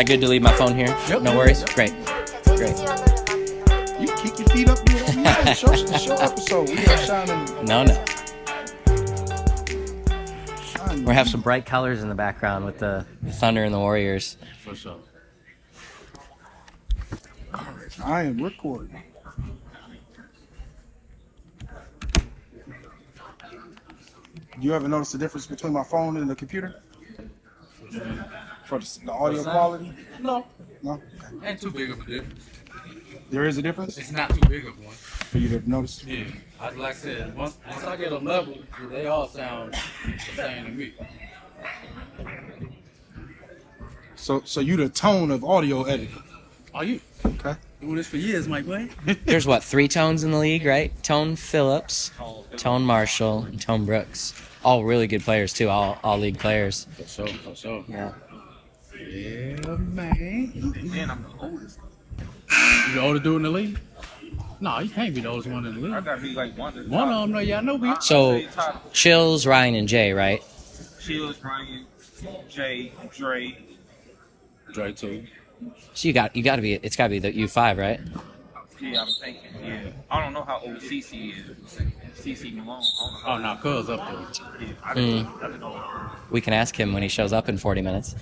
I good to leave my phone here? Yep. No worries. Yep. Great. Great. You kick your feet up. You show, episode. We. No, no. Shining. We have some bright colors in the background with the Thunder and the Warriors. For sure. All right, I am recording. You ever notice the difference between my phone and the computer? For the, the audio quality? No, No? ain't too big of a difference. There is a difference It's not too big of one. for you to notice? Yeah, I, like I said, once, once I get them level, they all sound the same to me. So, so you the tone of audio editing. Are you Okay. doing this for years, Mike Wayne? There's what three tones in the league, right? Tone Phillips, Tone Marshall, and Tone Brooks. All really good players too. All all league players. For sure, for sure. Yeah. Yeah, man. And I'm the oldest. You the oldest dude in the league? No, you can't be the oldest one in the league. I gotta be like one of the One of them, no, yeah, I know. We, So Chills, Ryan, and Jay, right? Chills, Ryan, Jay, Dre. Dre too. So you got you got to be. It's got to be the U five, right? Yeah, I'm thinking. Yeah, I don't know how old CC is. CC Malone. I don't know Oh, how no, cuz up there. Yeah, I hmm. didn't, I didn't know. We can ask him when he shows up in 40 minutes.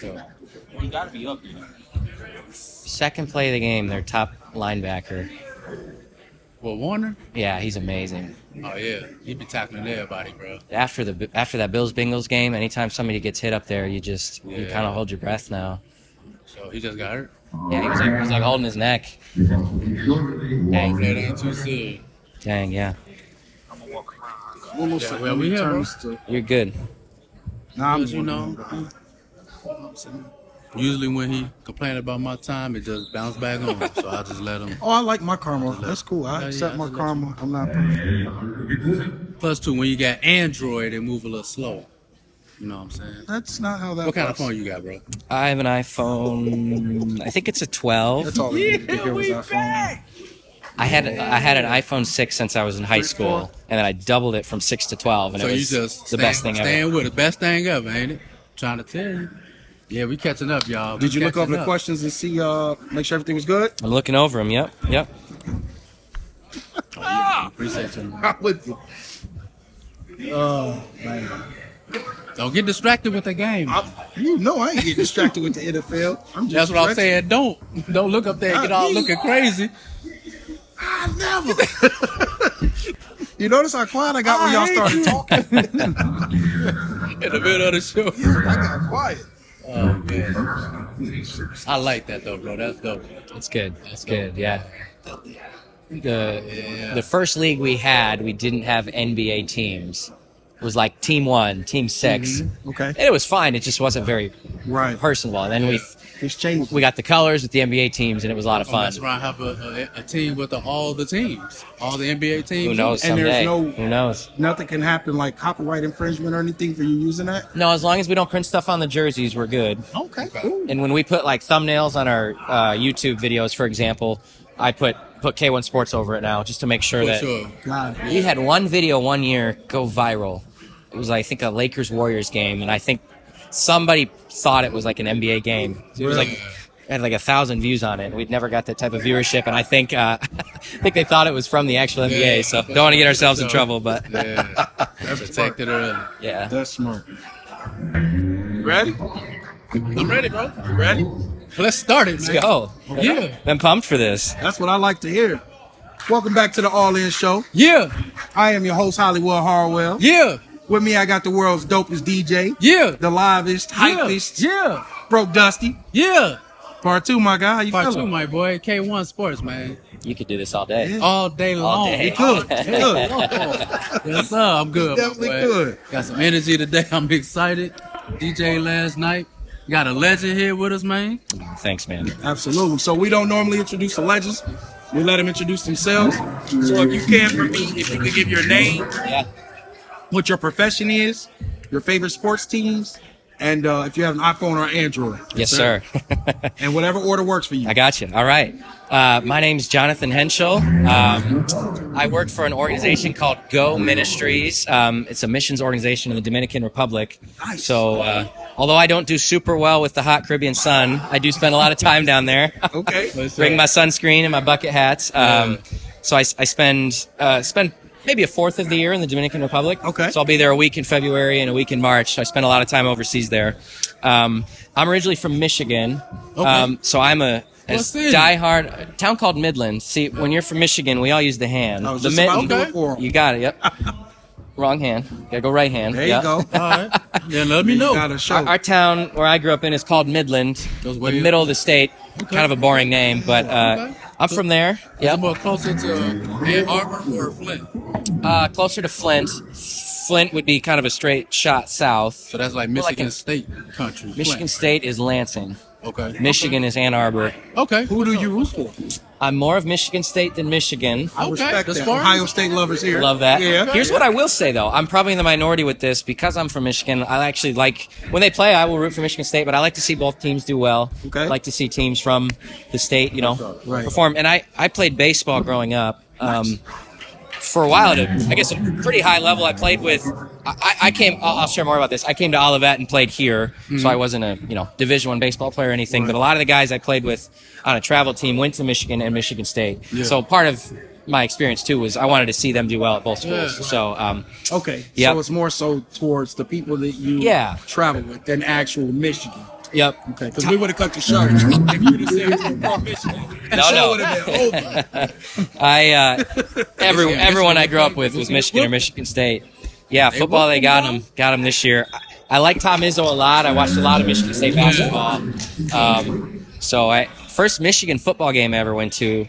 For. He gotta be up there. Second play of the game, their top linebacker. Well, Warner? Yeah, he's amazing. Oh, yeah. He be tackling everybody, bro. After the after that Bills Bengals game, anytime somebody gets hit up there, you just you kind of hold your breath now. So he just got hurt. Yeah, he was like, he was like holding his neck. Dang, Hopefully it ain't too serious. Dang, yeah. I'm gonna walk around. One more Yeah, well, we here, bro. to- You're good. Nah, I'm you know, working mm. usually when he complained about my time, it just bounced back on. So I just let him. Oh, I like my karma. That's cool. I Yeah, accept yeah, my I just karma. I'm not perfect. Plus, two, when you got Android, it move a little slow. You know what I'm saying? That's not how that What kind of phone you got, bro? I have an iPhone. I think it's a 12. That's all I needed to hear was that phone. I had I had an iPhone 6 since I was in high school, and then I doubled it from 6 to 12, and so it you was just the stand, best thing ever. Staying with it, best thing ever, ain't it? Trying to tell you. Yeah, we catching up, y'all. We Did you look over catching the questions and see, uh, make sure everything was good? I'm looking over them. Yep, yep. Appreciate you. I'm with you. Oh, man. Don't get distracted with the game. I, you know I ain't get distracted with the NFL. I'm just That's what I'm saying. Don't don't look up there and get all looking crazy. I never. you notice how quiet I got when y'all started talking? in the middle of the show. I got quiet. Oh man, I like that though, bro. That's dope. It's good. It's good. Yeah. The the first league we had, we didn't have NBA teams. It was like team one, team 6 mm-hmm. Okay. and it was fine. It just wasn't very Right. personable. And then we It's changed. we got the colors with the NBA teams, and it was a lot of Oh, fun. that's I Have a, a, a team with the, all the teams, all the NBA teams. Who knows And there's no- Who knows? Nothing can happen like copyright infringement or anything for you using that. No, as long as we don't print stuff on the jerseys, we're good. Okay. Cool. And when we put like thumbnails on our uh, YouTube videos, for example, I put put K1 Sports over it now just to make sure For that sure. God. we had one video one year go viral. It was I think a Lakers Warriors game, and I think somebody thought it was like an NBA game. It was like it had like a thousand views on it. and We'd never got that type of viewership, and I think uh, I think they thought it was from the actual NBA. Yeah. So don't want to get ourselves in trouble, but Yeah, that's protected early. yeah. That's smart. Ready? I'm ready, bro. You ready? Let's start it, man. Let's go. Yeah, I'm pumped for this. That's what I like to hear. Welcome back to the All In Show. yeah, I am your host, Hollywood Harwell. yeah, With me, I got the world's dopest DJ, yeah, the livest, yeah, hypest, yeah, broke Dusty. yeah. Part two, my guy. How you Part two, my boy. K1 Sports, man. You could do this all day. Yeah. All day long. day. Good. Good. Yes, sir. I'm good. my Definitely boy. good. Got some energy today. I'm excited. DJ last night. Got a legend here with us, man. Thanks, man. Absolutely. So we don't normally introduce the legends. We let them introduce themselves. So if you can, for me, if you could give your name, Yeah. What your profession is, your favorite sports teams, and uh, if you have an iPhone or Android. Yes, sir. And whatever order works for you. I got you. All right. Uh, my name's Jonathan Hentschel. Um, I work for an organization called Go Ministries. Um, it's a missions organization in the Dominican Republic. Nice. So, uh, although I don't do super well with the hot Caribbean sun, I do spend a lot of time down there. Okay. Bring my sunscreen and my bucket hats. Um, so I, I spend uh, spend maybe a fourth of the year in the Dominican Republic. Okay. So I'll be there a week in February and a week in March. I spend a lot of time overseas there. Um, I'm originally from Michigan. Okay. Um, so I'm a, a What city? diehard a town called Midland. See, when you're from Michigan, we all use the hand. I was the just about mitten. do it for 'em. You got it. Yep. Wrong hand. Gotta go right hand. There Yep. you go. All right. Then let me know. got a show. Our, our town where I grew up in is called Midland, Goes the way- middle of the state. Kind of a boring name, but uh, Okay. I'm from there. Is it Yep. more closer to Ann Arbor or Flint? Uh, closer to Flint. Flint would be kind of a straight shot south. So that's like Well, like Michigan in- State country. Michigan Flint. State is Lansing. Okay. Michigan is Ann Arbor. Okay. Who do you root for? I'm more of Michigan State than Michigan. I Okay, respect the that. Spartans. Ohio State lovers here. Love that. Yeah. Here's what I will say though. I'm probably in the minority with this because I'm from Michigan. I actually like when they play. I will root for Michigan State, but I like to see both teams do well. Okay. I like to see teams from the state, you know, Right. perform. And I I played baseball growing up. Um, for a while at a, I guess a pretty high level. I played with. I, I came. I'll, I'll share more about this. I came to Olivet and played here, so I wasn't a you know Division One baseball player or anything. But a lot of the guys I played with on a travel team went to Michigan and Michigan State. So part of my experience too was I wanted to see them do well at both schools. Yeah. So um, Okay. Yep. So it's more so towards the people that you Yeah. travel with than actual Michigan. yep. Okay. Because we would have cut the show if you would have said you were from Michigan. The No, no. would have been over. I uh, every everyone I grew up with was Michigan Michigan or. Michigan State. Yeah, football they got down. him got him this year. I, I like Tom Izzo a lot. I watched a lot of Michigan State basketball. Um, so I first Michigan football game I ever went to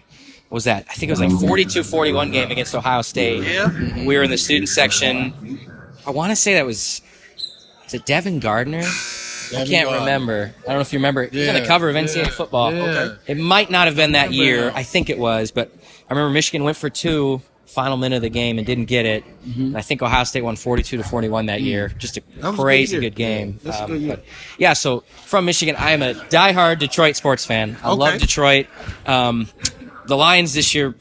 was that I think it was like 42-41 game against Ohio State. Yeah. We were in the student section. I want to say that was is it Devin Gardner? I can't remember. I don't know if you remember. He was on the cover of NCAA yeah, football. yeah. Okay. It might not have been that year. I think it was, but I remember Michigan went for two final minute of the game and didn't get it. And I think Ohio State won 42 to 41 that year. Just a Mm-hmm. That was a good crazy year. good, game. Um, That's a good yeah, so from Michigan, I am a diehard Detroit sports fan. I Okay. love Detroit. Um, the Lions this year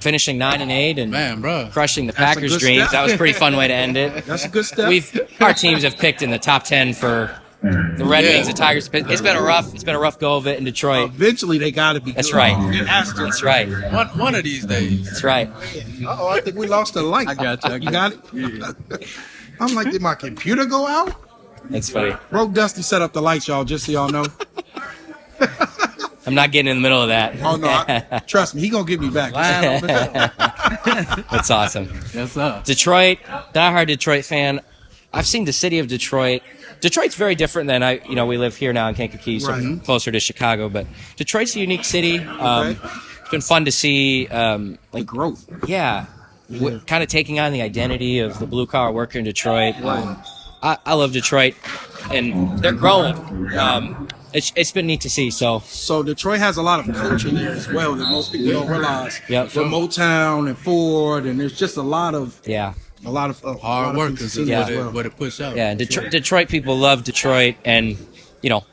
finishing 9 and 8 and Man, bro. crushing the That's Packers' dreams. step. That was a pretty fun way to end it. That's a good step. We've our teams have picked in the top 10 for Mm. the Red Yeah. Wings, the Tigers. It's been a rough it's been a rough go of it in Detroit. Eventually, they got to be. That's good. right. It has to. That's right. One, one of these days. That's right. Oh, I think we lost a light. I got you, I You got it. I'm like, did my computer go out? That's funny. Broke Dusty set up the lights, y'all. Just so y'all know. I'm not getting in the middle of that. Oh no, I, trust me, he gonna get me back. That's awesome. Yes, sir. Detroit, diehard Detroit fan. I've seen the city of Detroit. Detroit's very different than I, you know, we live here now in Kankakee, so Right. closer to Chicago. But Detroit's a unique city. Um, Okay. It's been fun to see, um, the like, growth. yeah, w- kind of taking on the identity of the blue collar worker in Detroit. Um, I, I love Detroit, and they're growing. Um, it's, it's been neat to see. So So Detroit has a lot of culture there as well that most people don't realize. Yep. So Motown and Ford, and there's just a lot of yeah, a lot of a Hard of work things is see Yeah. what, it, well. what it push out. yeah. Detroit, Detroit people love Detroit, and you know,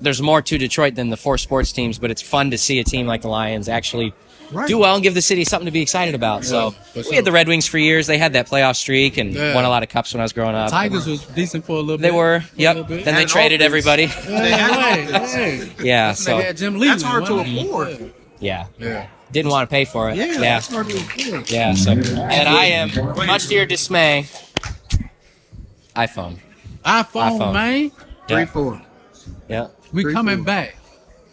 there's more to Detroit than the four sports teams. But it's fun to see a team like the Lions actually Right. do well and give the city something to be excited about. so for we sure. had the Red Wings for years. They had that playoff streak and Yeah. won a lot of cups when I was growing up. Tigers was decent for a little bit. They bit. were, yep. little bit. Then they And traded offense. everybody. They had Hey, offense. Yeah, They so had Jim Lee. That's hard to wasn't afford. yeah, Yeah. Didn't want to pay for it. Yeah, yeah. that's hard to. Yeah, so and I am much to your dismay. iPhone. iPhone, iPhone. man. Three, four. Yeah. We Three, coming four. back.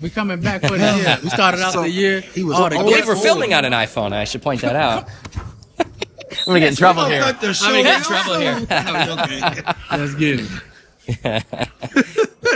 We coming back for the year. We started out So, the year. he was all on- the I Oh, believe we're filming on an iPhone. I should point that out. I'm gonna get in trouble here. Cut I'm gonna get in trouble here. okay. Let's get it.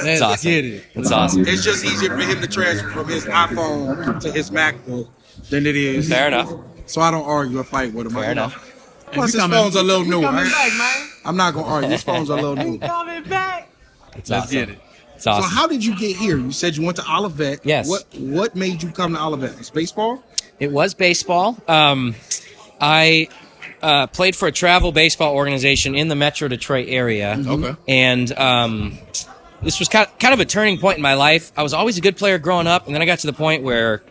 Let's awesome. get it. It's awesome. It's just easier for him to transfer from his iPhone to his MacBook than it is. Fair enough. So I don't argue or fight with him. Fair you know. enough. Plus, his coming- phone's a little we new. coming I- back, man. I'm not gonna argue. His phone's a little new. Coming back. It's Let's awesome. get it. It's So how did you get here? You said you went to Olivet. Yes. What What made you come to Olivet? It's baseball. It was baseball. Um, I uh, played for a travel baseball organization in the Metro Detroit area. Okay. And um, this was kind kind of a turning point in my life. I was always a good player growing up, and then I got to the point where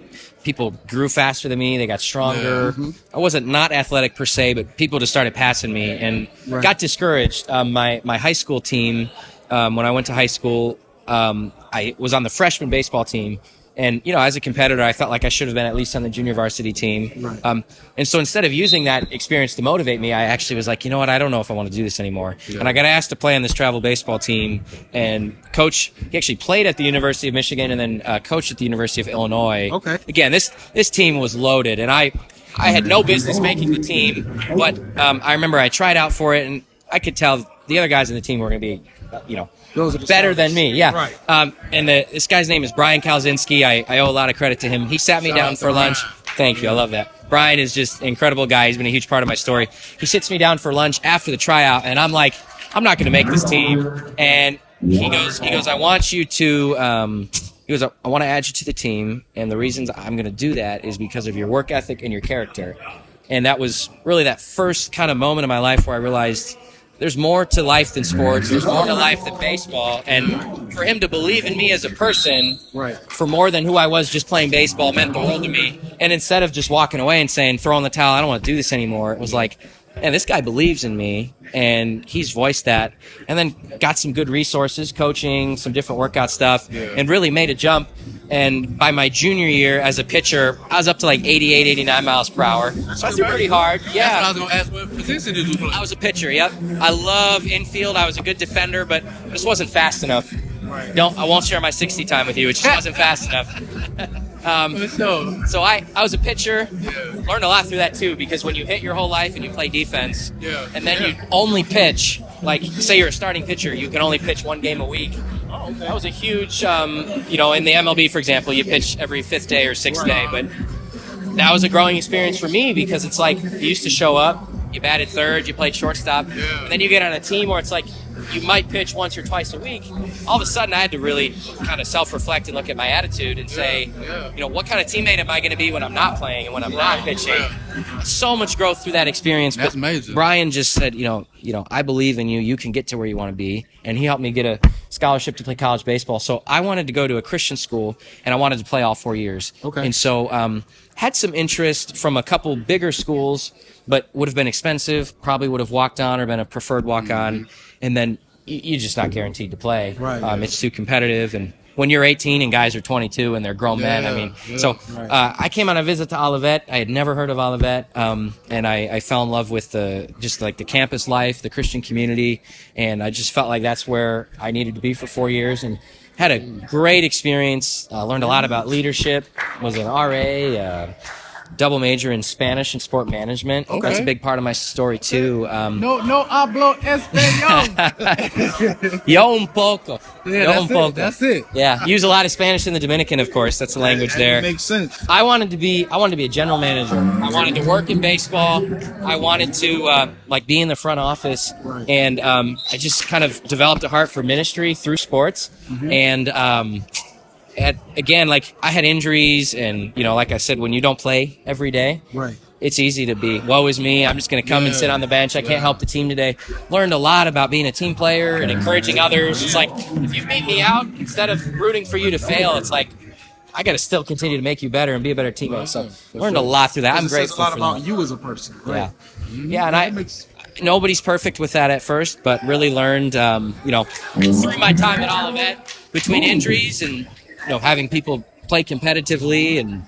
people grew faster than me. They got stronger. I wasn't not athletic per se, but people just started passing me and Right. got discouraged. Um, my my high school team, um, when I went to high school, um, I was on the freshman baseball team. And you know, as a competitor, I felt like I should have been at least on the junior varsity team. Right. Um, and so instead of using that experience to motivate me, I actually was like, you know what, I don't know if I want to do this anymore. And I got asked to play on this travel baseball team. And coach, he actually played at the University of Michigan and then uh, coached at the University of Illinois. Okay. Again, this this team was loaded, and I I had no business making the team, but um, I remember I tried out for it, and I could tell the other guys in the team were going to be, you know, Those are better than me. Yeah. Right. Um, and the, this guy's name is Brian Kalzinski. I, I owe a lot of credit to him. He sat me Shout down for lunch. Thank you. I love that. Brian is just an incredible guy. He's been a huge part of my story. He sits me down for lunch after the tryout, and I'm like, I'm not going to make this team. And he goes, he goes, I want you to. Um, he goes, I want to add you to the team, and the reasons I'm going to do that is because of your work ethic and your character. And that was really that first kind of moment in my life where I realized there's more to life than sports. There's more to life than baseball. And for him to believe in me as a person, Right. for more than who I was just playing baseball meant the world to me. And instead of just walking away and saying, throwing the towel, I don't want to do this anymore, it was like, man, this guy believes in me. And he's voiced that. And then got some good resources, coaching, some different workout stuff, and really made a jump. And by my junior year as a pitcher, I was up to like 88, 89 miles per hour. So I threw pretty hard. Yeah. That's what I was gonna ask. What position did you play? I was a pitcher. Yep. I love infield. I was a good defender, but just wasn't fast enough. Don't. I won't share my 60 time with you. It just wasn't fast enough. um, so I, I was a pitcher. Yeah. Learned a lot through that too, because when you hit your whole life and you play defense, Yeah. and then Yeah. you only pitch, like say you're a starting pitcher, you can only pitch one game a week. Oh, That was a huge, um, you know, in the MLB, for example, you pitch every fifth day or sixth day, but that was a growing experience for me because it's like you used to show up, you batted third, you played shortstop, and then you get on a team where it's like you might pitch once or twice a week. All of a sudden, I had to really kind of self-reflect and look at my attitude and say, yeah. you know, what kind of teammate am I going to be when I'm not playing and when I'm not pitching? Yeah. So much growth through that experience. That's major. Brian just said, you know, you know, I believe in you. You can get to where you want to be, and he helped me get a scholarship to play college baseball. So I wanted to go to a Christian school, and I wanted to play all four years. Okay. And so um, had some interest from a couple bigger schools, but would have been expensive. Probably would have walked on or been a preferred walk on, and then you're just not guaranteed to play. Right. Um, it's too competitive, and when you're 18 and guys are 22 and they're grown men, I mean, yeah. so Right. uh, I came on a visit to Olivet. I had never heard of Olivet, um, and I, I fell in love with the just like the campus life, the Christian community, and I just felt like that's where I needed to be for four years, and had a great experience. Uh, learned a lot about leadership. Was an RA. Uh, Double major in Spanish and sport management. That's a big part of my story too. Um, No, no hablo español. Yo un poco. Yeah, Yo that's un it. poco. That's it. Yeah, use a lot of Spanish in the Dominican, of course. That's the language That there. makes sense. I wanted to be I wanted to be a general manager. I wanted to work in baseball. I wanted to uh, like be in the front office, Right. and um, I just kind of developed a heart for ministry through sports. And um, at, again, like I had injuries, and you know, like I said, when you don't play every day, Right. it's easy to be woe is me i'm just going to come and sit on the bench i can't help the team today. Learned a lot about being a team player and encouraging others. It's like if you beat me out instead of rooting for you to fail it's like i got to still continue to make you better and be a better teammate. So learned a lot through that. I'm it says grateful a lot for about you as a person. yeah. Right. yeah and i nobody's perfect with that at first but really learned um, you know through my time at olivet between injuries and you know having people play competitively and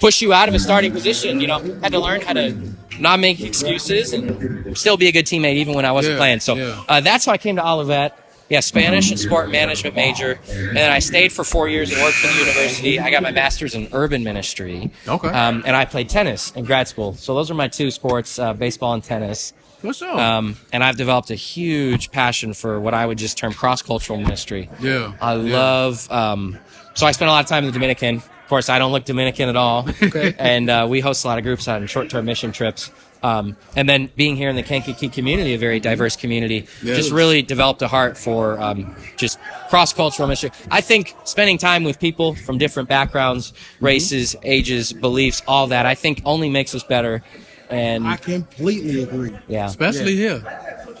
push you out of a starting position. You know, had to learn how to not make excuses and still be a good teammate even when I wasn't Yeah, playing. So yeah. uh, that's how I came to Olivet. Yeah, Spanish and sport management major, and then I stayed for four years and worked for the university. I got my master's in urban ministry. Okay. Um, and I played tennis in grad school. So those are my two sports: uh, baseball and tennis. Sure. Um, and I've developed a huge passion for what I would just term cross cultural ministry. yeah. I yeah. love. Um, so I spent a lot of time in the Dominican. Of course, I don't look Dominican at all. Okay. And uh, we host a lot of groups on short-term mission trips. Um, and then being here in the Kankakee community, a very diverse community, Yeah. just really developed a heart for um, just cross-cultural mission. I think spending time with people from different backgrounds, Mm-hmm. races, ages, beliefs, all that, I think only makes us better. And I completely agree. yeah, Especially here.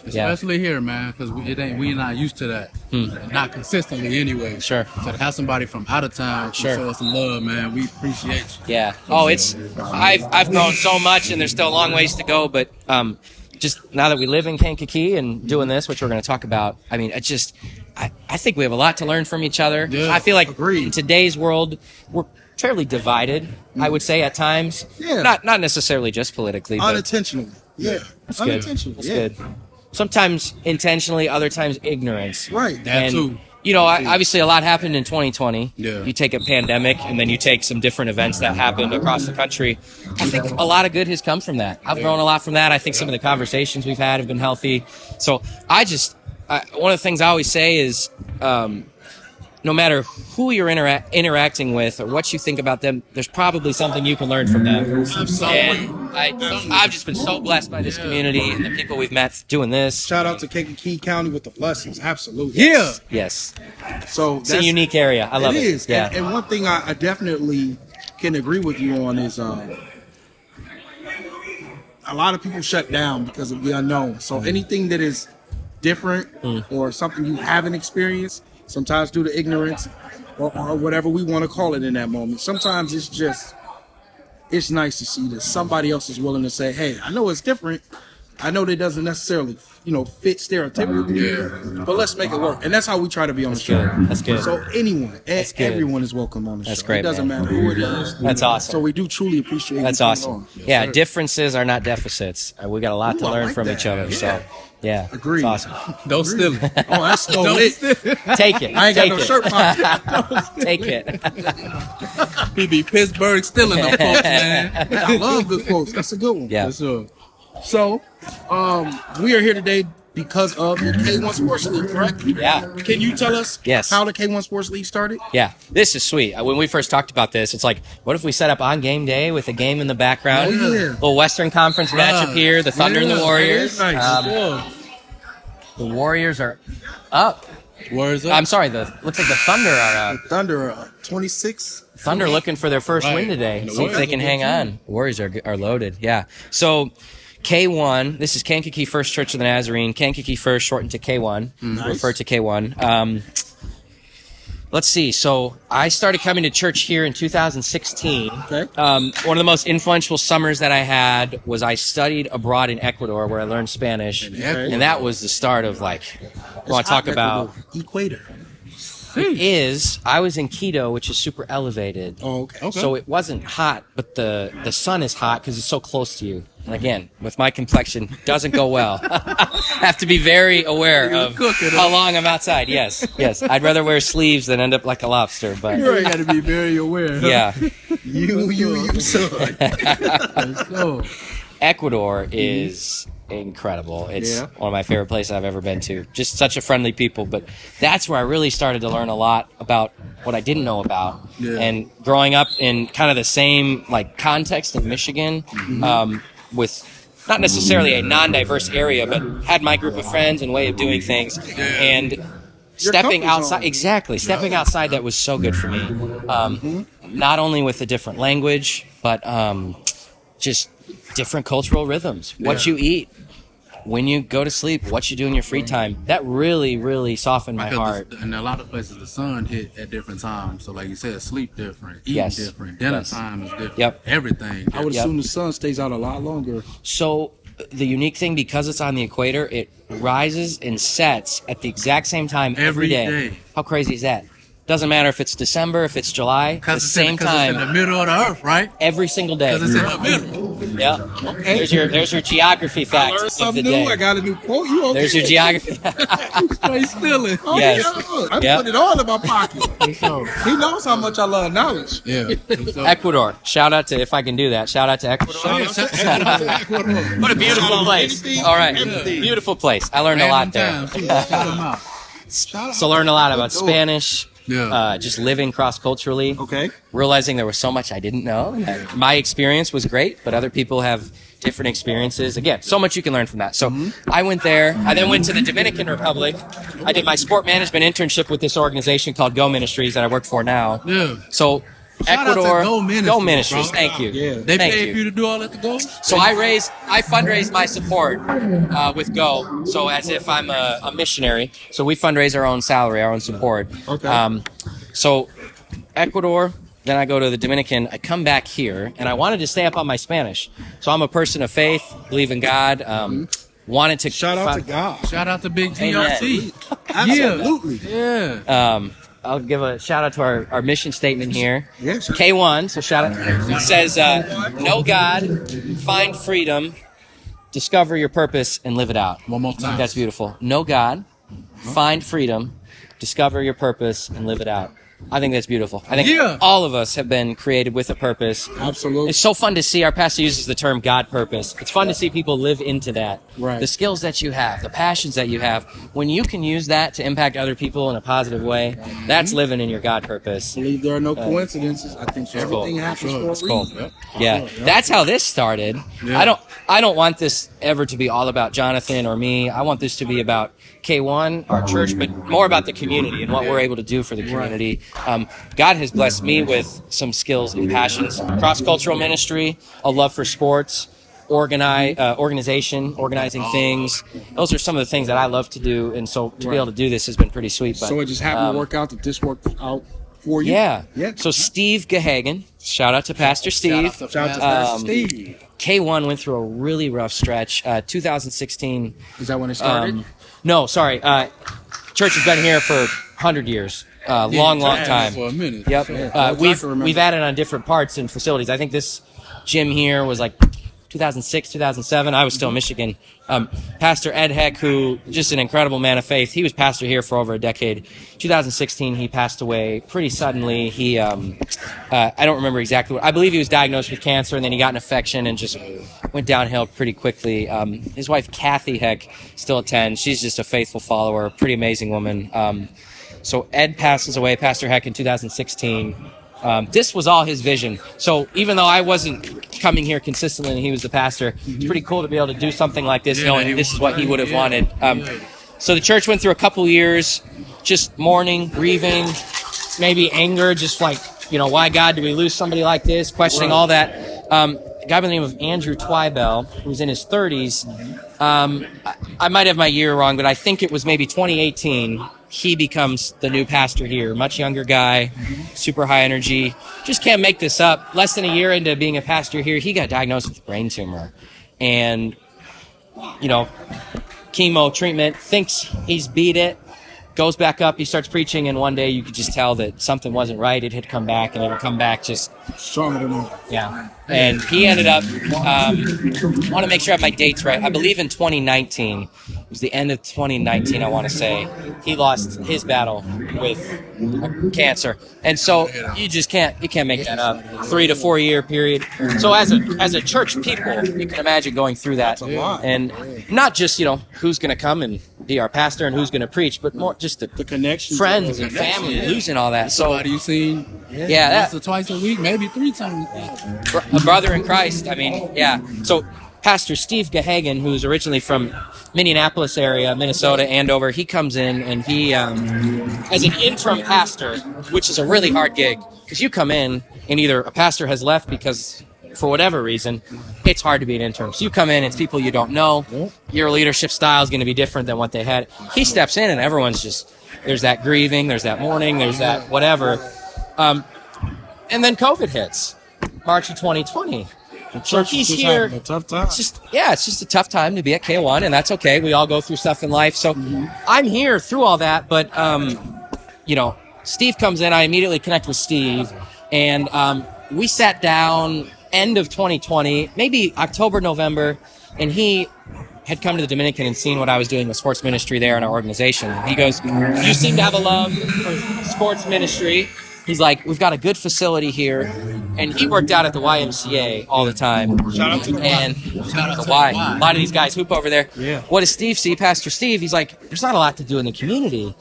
Yeah. Especially here, man, because it ain't we not used to that. Not consistently anyway. Hmm. Sure. So to have somebody from out of town Sure. show us some love, man, we appreciate you. Yeah. Oh, it's I've I've grown so much, and there's still a long ways to go. But um, just now that we live in Kankakee and doing this, which we're going to talk about, I mean, it just I, I think we have a lot to learn from each other. Yeah, I feel like agreed. in today's world, we're fairly divided. I would say at times. Yeah. Not not necessarily just politically, but Unintentionally. Yeah. it's good. Unintentionally. It's yeah. good. Sometimes intentionally, other times ignorance. Right. That and, too. You know, I, obviously a lot happened in 2020. Yeah. You take a pandemic and then you take some different events that happened across the country. I think a lot of good has come from that. I've grown a lot from that. I think some of the conversations we've had have been healthy. So I just, I, one of the things I always say is, um, no matter who you're intera- interacting with or what you think about them, there's probably something you can learn from them. And I, I've just been so blessed by this community and the people we've met doing this. Shout out to Kankakee County with the blessings. Absolutely. Yeah. Yes, So it's a unique area. I love it. it is. Yeah. And, and one thing I, I definitely can agree with you on is um, a lot of people shut down because of the unknown. Mm. So anything that is different or something you haven't experienced, sometimes due to ignorance or, or whatever we want to call it in that moment, sometimes it's just it's nice to see that somebody else is willing to say, "Hey, I know it's different. I know that doesn't necessarily, you know, fit stereotypically, but let's make it work." And that's how we try to be on the show. good. That's good. So anyone, and That's good. everyone is welcome on the That's show. great, It doesn't man. matter who it is. That's awesome. So we do truly appreciate. That's you awesome. on. yeah, differences are not deficits. Uh, we got a lot to Ooh, I learn like from that. each other. So, Yeah. yeah, Agreed. It's awesome. Don't steal it. Oh, that's so Don't lit. steal it. Take it. I ain't got Take no it. shirt pocket. Take it. He be Pittsburgh stealing them folks, man. I love good quotes. That's a good one. Yeah. For sure. So, um, we are here today because of the K1 Sports League, correct? Yeah. Can you tell us Yes. how the K1 Sports League started? Yeah, this is sweet. Uh, When we first talked about this, it's like, what if we set up on game day with a game in the background? Oh, yeah. Little Western Conference matchup here, the Thunder and the Yeah, Warriors. very nice. Um, Sure. The Warriors are up. Warriors up. I'm sorry, the looks like the Thunder are up. Thunder, uh, 26. Thunder looking for their first Right. win today. And the See if they can hang good, on. Warriors are are loaded. Yeah. So K1. This is Kankakee First Church of the Nazarene. Kankakee First, shortened to K1. Nice. Referred to K1. Um, let's see. So I started coming to church here in 2016. Okay. Um, one of the most influential summers that I had was I studied abroad in Ecuador, where I learned Spanish, and that was the start of like. I want to talk about Equator. is I was in Quito, which is super elevated. Oh, okay. Okay. So it wasn't hot, but the the sun is hot because it's so close to you. And again, with my complexion, doesn't go well. Have to be very aware of how long I'm outside. Yes, yes. I'd rather wear sleeves than end up like a lobster. But You got to be very aware. yeah, You, you, you, son. Ecuador is incredible. It's Yeah. one of my favorite places I've ever been to. Just such a friendly people. But that's where I really started to learn a lot about what I didn't know about. Yeah. And growing up in kind of the same like context in Michigan, Mm-hmm. um, with not necessarily a non-diverse area, but had my group of friends and way of doing things, and stepping outside exactly stepping outside that was so good for me. Um, Mm-hmm. not only with a different language but um, just different cultural rhythms. What you eat when you go to sleep what you do in your free time that really really softened my Because uh, heart the- and a lot of places the sun hit at different times. So like you said, sleep different, eating Yes. different, dinner Yes. time is different. Yep. Everything. I would Yep. assume the sun stays out a lot longer. So the unique thing, because it's on the equator, it rises and sets at the exact same time every Every day. day. How crazy is that? Doesn't matter if it's December, if it's July, the it's, same in, 'cause time it's in the middle of the earth, right? every single day. Because it's in the middle. Yeah. There's your there's your geography facts of the day. got a new quote. You okay? There's your geography. Straight stealing. Oh, Yes. yeah. I Yep. put it all in my pocket. He knows how much I love knowledge. Yeah. for. Ecuador. Shout out to if I can do that. Shout out to Ecuador. Shout out- to Ecuador. What a beautiful place. All right. Beautiful place. I learned a lot there. times, too. Shout 'em out. So learned a lot about Spanish, Yeah. uh, just living cross culturally, Okay. realizing there was so much I didn't know. that My experience was great, but other people have different experiences. Again, so much you can learn from that. So I went there. I then went to the Dominican Republic. I did my sport management internship with this organization called Go Ministries that I work for now. Yeah. So Shout out to Ecuador, Go Ministries, Ministries. bro. Thank you. Yeah. They Thank pay you. for you to do all that to go. So I raise, I fundraise my support uh, with Go. So as if I'm a, a missionary. So we fundraise our own salary, our own support. Okay. Um, so Ecuador, then I go to the Dominican. I come back here, and I wanted to stay up on my Spanish. So I'm a person of faith, believe in God. Um, wanted to Mm-hmm. Shout out to God. Shout out to Big Amen. GRC. Absolutely. Yeah. Um, I'll give a shout out to our, our mission statement here. Yes. K1, so shout out. It says, uh, Know God, find freedom, discover your purpose, and live it out. One more time. that's beautiful. Know God, find freedom, discover your purpose, and live it out. I think that's beautiful. I think Yeah. all of us have been created with a purpose. Absolutely. It's so fun to see. Our pastor uses the term God purpose. It's fun to see people live into that. Right. The skills that you have, the passions that you have. When you can use that to impact other people in a positive way, that's mm-hmm. living in your God purpose. believe there are no uh, coincidences. I think everything happens for a cool. reason. Yeah, that's how this started. I don't. I don't want this ever to be all about Jonathan or me. I want this to be about K1, our church, but more about the community and what we're able to do for the community. Um, God has blessed me with some skills and passions: cross cultural ministry, a love for sports, organize, uh, organization, organizing things. Those are some of the things that I love to do, and so to be able to do this has been pretty sweet. But, So it just happened um, to work out that this worked out for you. Yeah. Yeah. So Steve Gahagan, shout out to Pastor Steve. Shout out to Shout out to Pastor Pastor Um, Steve. K1 went through a really rough stretch. Uh, 2016. Is that when it started? Um, no, sorry. Uh, church has been here for 100 years. Uh, long, long Yeah, time. For a minute. Yep. Yeah, Uh, we've remember. we've added on different parts and facilities. I think this gym here was like 2006, 2007. I was still in Michigan. Um, pastor Ed Heck, who just an incredible man of faith. He was pastor here for over a decade. 2016, he passed away pretty suddenly. He, um, uh, I don't remember exactly what. I believe he was diagnosed with cancer, and then he got an infection and just went downhill pretty quickly. Um, his wife Kathy Heck still attends. She's just a faithful follower, pretty amazing woman. Um, so Ed passes away, Pastor Heck, in 2016. Um, this was all his vision. So even though I wasn't coming here consistently and he was the pastor, it's pretty cool to be able to do something like this, Yeah, knowing this is what he would have yeah, wanted. Um, yeah. So the church went through a couple years, just mourning, grieving, maybe anger, just like, you know, why God do we lose somebody like this? Questioning all that. Um, a guy by the name of Andrew Twibell, who's in his 30s, um, I, I might have my year wrong, but I think it was maybe 2018. He becomes the new pastor here. Much younger guy, super high energy. Just can't make this up. Less than a year into being a pastor here, he got diagnosed with a brain tumor. And, you know, chemo treatment, thinks he's beat it, goes back up, he starts preaching, and one day you could just tell that something wasn't right. It had come back, and it would come back just Stronger than ever. yeah. And he ended up, um, I want to make sure I have my dates right. I believe in 2019, it was the end of 2019, I want to say, he lost his battle with cancer. And so you just can't, you can't make that up. Three to four year period. So as a, as a church people, you can imagine going through that. And not just, you know, who's going to come and be our pastor and who's going to preach, but more just the, The connection. friends and family, losing all that. So Somebody you seen yeah, that, or twice a week, maybe three times. a brother in Christ. I mean, yeah. So Pastor Steve Gahagan, who's originally from Minneapolis area, Minnesota, Andover, he comes in and he, um, as an interim pastor, which is a really hard gig, because you come in and either a pastor has left because for whatever reason, it's hard to be an interim. So you come in, it's people you don't know. Your leadership style is going to be different than what they had. He steps in and everyone's just there's that grieving, there's that mourning, there's that whatever. Um, and then COVID hits, March of 2020. So he's here. tough time. It's just yeah, it's just a tough time to be at K1, and that's okay. We all go through stuff in life. So I'm here through all that, but um, you know, Steve comes in. I immediately connect with Steve, and um, we sat down end of 2020, maybe October, November, and he had come to the Dominican and seen what I was doing with sports ministry there in our organization. He goes, "You seem to have a love for sports ministry." He's like, "We've got a good facility here," and he worked out at the YMCA all the time. Shout out to the and Shout out the Y. Y. A lot of these guys hoop over there. Yeah. What does Steve see? Pastor Steve, he's like, "There's not a lot to do in the community."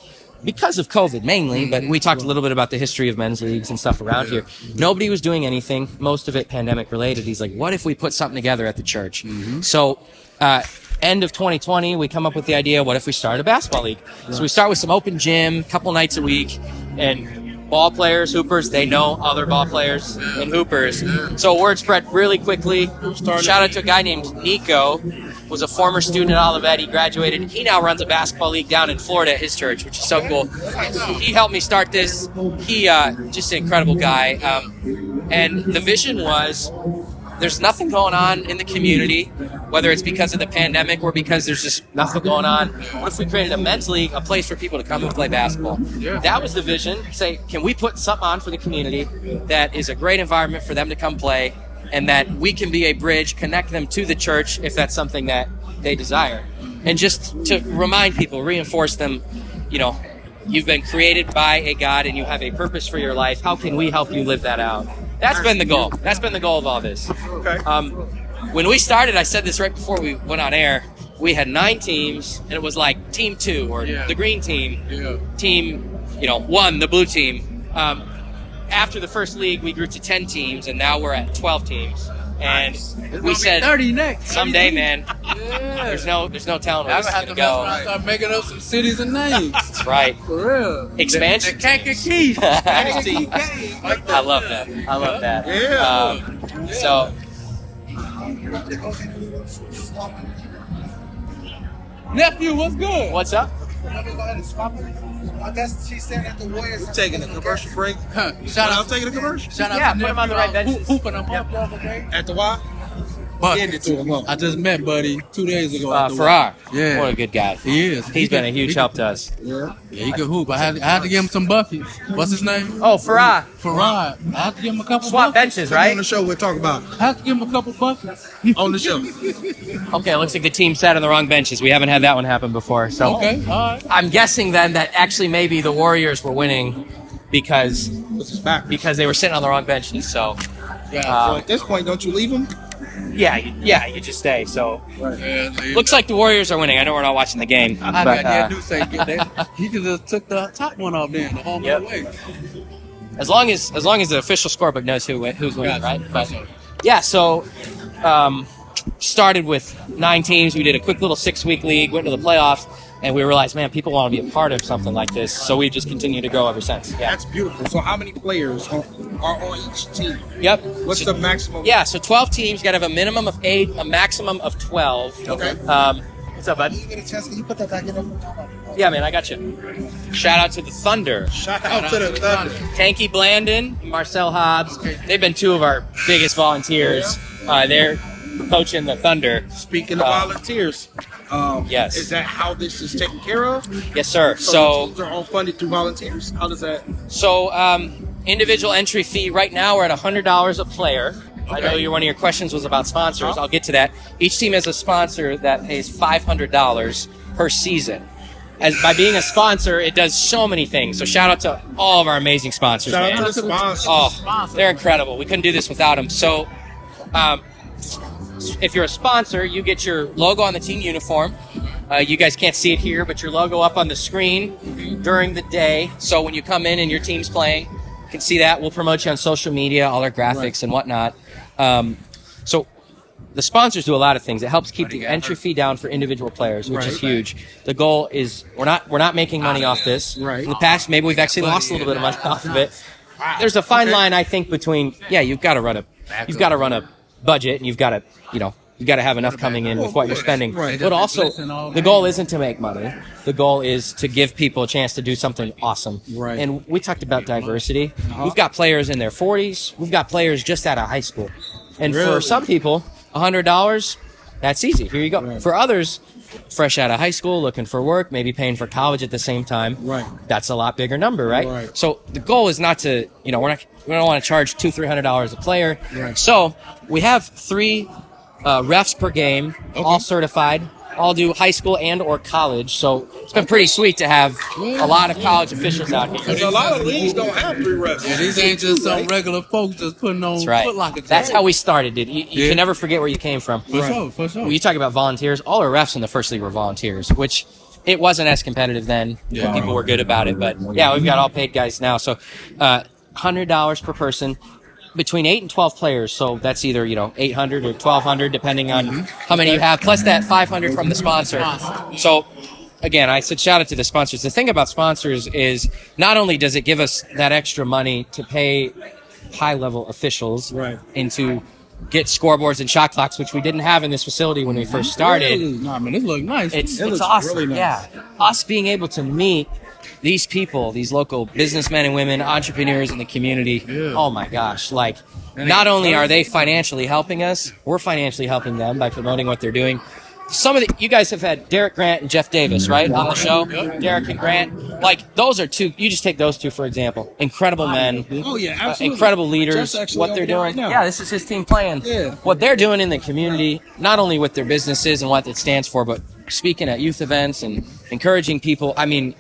because of COVID mainly, but we talked a little bit about the history of men's leagues and stuff around here. Nobody was doing anything, most of it pandemic related. He's like, what if we put something together at the church? So, uh, end of 2020, we come up with the idea, what if we start a basketball league? So we start with some open gym, couple nights a week, and ball players, hoopers, they know other ball players and hoopers. So word spread really quickly. Shout out to a guy named Nico, was a former student at Olivet. He graduated. He now runs a basketball league down in Florida at his church, which is so cool. He helped me start this. He uh, just an incredible guy. Um, and the vision was there's nothing going on in the community, whether it's because of the pandemic or because there's just nothing going on. What if we created a men's league, a place for people to come and play basketball? That was the vision. Say, can we put something on for the community that is a great environment for them to come play, and that we can be a bridge, connect them to the church if that's something that they desire, and just to remind people, reinforce them, you know. You've been created by a God and you have a purpose for your life. How can we help you live that out? That's been the goal. That's been the goal of all this. Okay. Um, when we started, I said this right before we went on air. We had nine teams, and it was like team two or Yeah. the green team, Yeah. team, you know, one, the blue team. Um, after the first league, we grew to ten teams, and now we're at twelve teams. And we said thirty next. someday, man. Yeah. There's no, there's no telling where this is gonna to mess around go. and start making up some cities and names. That's right. For real. Expansion. The, the Kankakee. Kankakee. Like. I love that. I love that. Yeah. Um, so Nephew, what's good? what's up? I guess she's saying that the Warriors are taking a commercial break. Huh. Shout I'm out, taking a commercial shout out Yeah, to put 'em on the nephew. right I was benches. Hooping them up the other at the Y. But Hand it to him. I just met Buddy two days ago. Uh, at the Farrar. Yeah. What a good guy. He is. He's He been can- a huge he help can- to us. Yeah. Yeah, he can hoop. I had, I had to give him some buckets. What's his name? Oh, Farah. Farad. I had to give him a couple Swap buckets. benches, On the show, we'll talk about I had to give him a couple buckets. on the show. Okay, it looks like the team sat on the wrong benches. We haven't had that one happen before. So Okay, all right. I'm guessing then that actually maybe the Warriors were winning because This is back. because they were sitting on the wrong benches. So Yeah. So uh, at this point, don't you leave him? Yeah, you- yeah, you just stay. So yeah leave looks like the Warriors are winning. I know we're not watching the game, I but got uh, that do say get that. He could have took the top one off then, the home Yep. and away. as long as as long as the official scorebook knows who win- who's winning, Gotcha. right? But yeah, so um, started with nine teams. We did a quick little six week league, went to the playoffs, and we realized, man, people want to be a part of something like this. So we just continue to go ever since. Yeah. That's beautiful. So how many players are, are on each team? Yep. What's the maximum? Yeah, so 12 teams. You got to have a minimum of eight, a maximum of 12. Okay. Um, what's up, bud? You get a chance, can you put that back in there? Yeah, man, I got you. Shout out to the Thunder. Shout out to the Thunder. Tanky Blandon, Marcel Hobbs. They've been two of our biggest volunteers. Uh, they're coaching the Thunder. Speaking of Uh, volunteers, um, Yes. is that how this is taken care of? Yes, sir. So, teams are all funded through volunteers. How does that? so um, individual entry fee right now we're at $100 a player. I know Okay. your one of your questions was about sponsors. Uh-huh. I'll get to that. Each team has a sponsor that pays $500 per season. As by being a sponsor, it does so many things. So shout out to all of our amazing sponsors. Shout man. out to the sponsors. Oh, they're incredible. We couldn't do this without them. So, um, if you're a sponsor, you get your logo on the team uniform. Uh, you guys can't see it here, but your logo up on the screen during the day. So when you come in and your team's playing, you can see that. We'll promote you on social media, all our graphics and whatnot. Um, so the sponsors do a lot of things. It helps keep the entry fee down for individual players, which is huge. The goal is we're not we're not making money off this. Right. In the past, maybe we've actually lost a little bit of money off of it. There's a fine line, I think, between yeah, you've got to run a you've got to run a budget, and you've got to you know you got to have enough coming in with what you're spending. Right. But also, the goal isn't to make money. The goal is to give people a chance to do something awesome. Right. And we talked about diversity. We've got players in their 40s. We've got players just out of high school. And for some people, $100, that's easy. Here you go. Right. For others, fresh out of high school, looking for work, maybe paying for college at the same time. Right. That's a lot bigger number, right? Right. So the goal is not to, you know, we're not, we don't want to charge two, three hundred dollars a player. Right. So we have three uh, refs per game, all certified, all do high school and or college. So it's been pretty sweet to have a lot of college officials out here. Because a lot of leagues don't have three refs. Yeah, these ain't just some regular folks just putting on That's right. Foot That's how we started, dude. You, you Yeah. can never forget where you came from. For sure, for sure. When you talk about volunteers, all our refs in the first league were volunteers, which it wasn't as competitive then. Yeah. People were good about it, but yeah, we've got all paid guys now. So, uh, hundred dollars per person, between eight and twelve players. So that's either you know eight hundred or twelve hundred, depending on how many you have, plus that five hundred from the sponsor. So. Again, I said shout out to the sponsors. The thing about sponsors is not only does it give us that extra money to pay high level officials Right. and to get scoreboards and shot clocks, which we didn't have in this facility when we first started. Nah, man, this look nice. It's It it's looks awesome. really nice. Yeah, us being able to meet these people, these local businessmen and women, entrepreneurs in the community. Yeah. Oh my gosh! Like, not only are they financially helping us, we're financially helping them by promoting what they're doing. Some of the you guys have had Derek Grant and Jeff Davis, right, on the show. Derek and Grant, like those are two. You just take those two for example. Incredible men. Oh yeah, Uh, absolutely. incredible leaders. What they're doing. right yeah, this is his team playing. Yeah. What they're doing in the community, not only with their businesses and what it stands for, but speaking at youth events and encouraging people. I mean,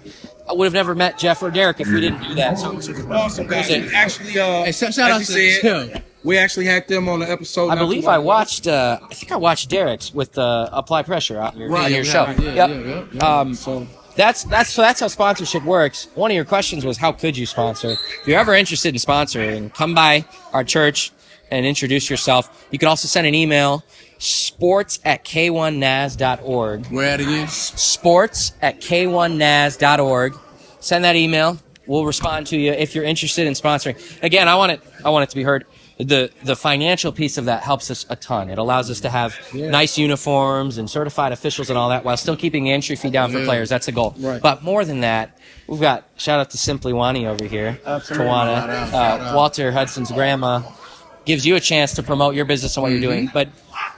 I would have never met Jeff or Derek if we didn't do that. So awesome guys. Who's it? Actually, uh, Hey, shout, shout out to you said, we actually had them on the episode. I believe I watched. Uh, I think I watched Derek's with uh, Apply Pressure on your, Right, on your yeah, show. right, yeah, yep. yeah, yeah, Um, So That's that's so that's how sponsorship works. One of your questions was how could you sponsor? If you're ever interested in sponsoring, come by our church and introduce yourself. You can also send an email sports at k1naz.org. Where at again? Sports at k1naz.org. Send that email. We'll respond to you if you're interested in sponsoring. Again, I want it I want it to be heard. The the financial piece of that helps us a ton. It allows us to have nice uniforms and certified officials and all that while still keeping the entry fee down for Yeah. players. That's a goal. Right. But more than that, we've got shout out to Simply Wani over here. Absolutely. Tawana. Uh. Walter Hudson's grandma gives you a chance to promote your business and what you're doing. But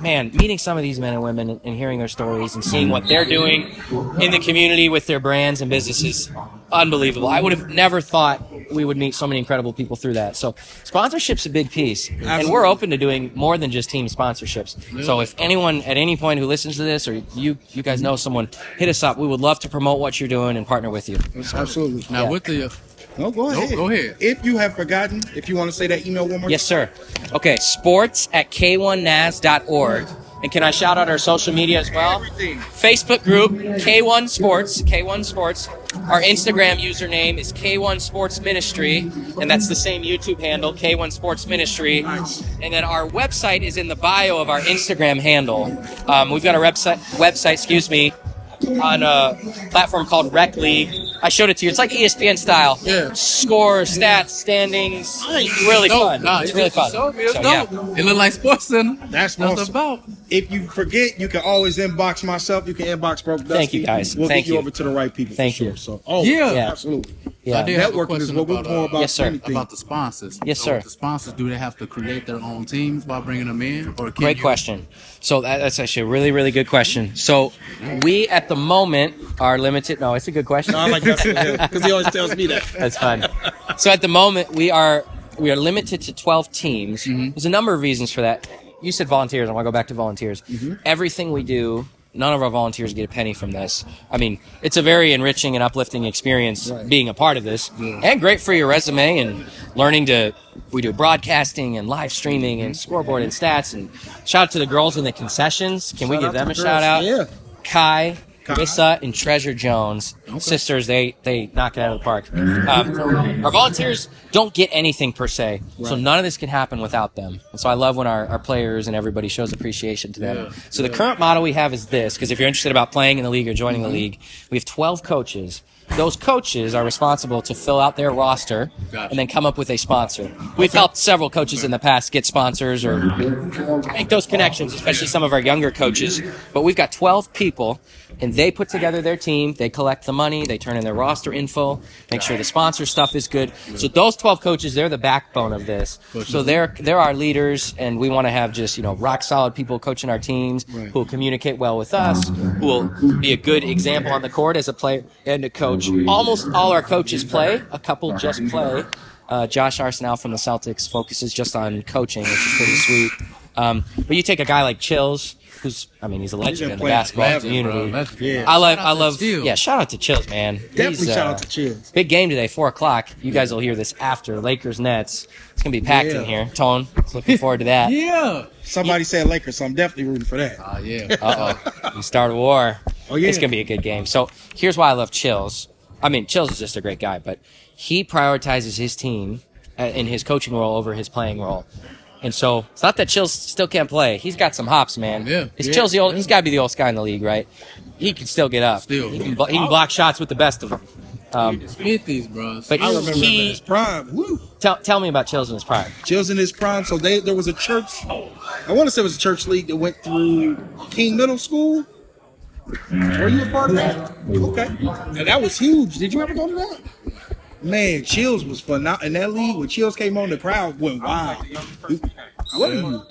man, meeting some of these men and women and, and hearing their stories and seeing what they're doing in the community with their brands and businesses, unbelievable. I would have never thought we would meet so many incredible people through that. So sponsorship's a big piece, and we're open to doing more than just team sponsorships. So if anyone at any point who listens to this or you you guys know someone, hit us up. We would love to promote what you're doing and partner with you. absolutely. Now Yeah. with the No, go No, ahead. go ahead. If you have forgotten, if you want to say that email one more Yes, sir. Okay, sports at k1naz.org. And can I shout out our social media as well? Everything. Facebook group, K1 Sports, K1 Sports. Our Instagram username is K1 Sports Ministry, and that's the same YouTube handle, K1 Sports Ministry. Nice. And then our website is in the bio of our Instagram handle. Um, we've got a website, website, excuse me, on a platform called Rec League. I showed it to you. It's like ESPN style. Yeah. Score, stats, standings. Really Dope. fun. Nah, it's it really fun. showed me It's So, yeah. dope. It look like Sports Center. That's That's awesome. about. If you forget, you can always inbox myself. You can inbox Broke Dusty. Thank you, guys. We'll Thank get you, you. over to the right people. Thank for you. Sure. So, oh Yeah. Yeah. absolutely. Yeah. I did have a Networking is what we're about, more uh, about. Yes, sir. anything. About the sponsors. Yes, So sir. with The sponsors, do they have to create their own teams by bringing them in, or can Great you- question. So that, that's actually a really, really good question. So we at the moment are limited. No, it's a good question. No, I like that because he always tells me that. That's fun. So at the moment we are we are limited to twelve teams. Mm-hmm. There's a number of reasons for that. You said volunteers. I want to go back to volunteers. Mm-hmm. Everything we do, none of our volunteers get a penny from this. I mean, it's a very enriching and uplifting experience being a part of this, and great for your resume and learning to. We do broadcasting and live streaming and scoreboard and stats. And shout out to the girls in the concessions. Can we give them to a the shout out? Yeah. Kai, Kai. Issa, and Treasure Jones, sisters. They they knock it out of the park. Um, our volunteers don't get anything per se, so none of this can happen without them. And so I love when our, our players and everybody shows appreciation to them. Yeah, So the current model we have is this: because if you're interested about playing in the league or joining the league, we have 12 coaches. Those coaches are responsible to fill out their roster Gotcha. and then come up with a sponsor. We've helped several coaches in the past get sponsors or make those connections, especially some of our younger coaches. But we've got 12 people, and they put together their team. They collect the money, they turn in their roster info, make sure the sponsor stuff is good. So those 12 coaches, they're the backbone of this. So they're they're our leaders, and we want to have just you know rock solid people coaching our teams who will communicate well with us, who will be a good example on the court as a player and a coach. Almost all our coaches play. A couple just play. Uh, Josh Arsenal from the Celtics focuses just on coaching, which is pretty sweet. Um, but you take a guy like Chills, who's I mean he's a legend been in the basketball forever, community. bro. That's- Yeah. I love I love Chills. yeah. Shout out to Chills, man. Definitely He's, shout uh, out to Chills. Big game today, four o'clock. You guys will hear this after Lakers Nets. It's gonna be packed in here. Tone, looking forward to that. Yeah. Somebody said Lakers, so I'm definitely rooting for that. Ah, yeah. Uh oh, we start a war. Oh, yeah. It's gonna be a good game. So here's why I love Chills. I mean, Chills is just a great guy, but he prioritizes his team uh, in his coaching role over his playing role. And so it's not that Chills still can't play. He's got some hops, man. Yeah. It's Yeah. Chills the old. He's got to be the oldest guy in the league, right? He can still get up. Still. he can, blo- he can block shots with the best of them. Um, Hit these, bros. but I remember him in he his prime. Woo. tell tell me about Chills in his prime. Chills in his prime. So they there was a church. I want to say it was a church league that went through King Middle School. Were you a part of that? Okay. And that was huge. Did you ever go to that? Man, Chills was fun. Now in that league, when Chills came on, the crowd went wild. What are you?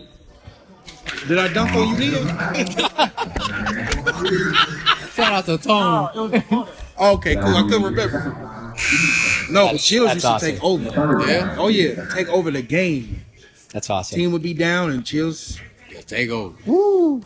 Did I dunk on you, Neil? Shout out to Tone. Okay, cool. I couldn't remember. No, but Chills that's used to awesome. take over. Yeah. Oh yeah, take over the game. That's awesome. Team would be down, and Chills. Yeah, take over.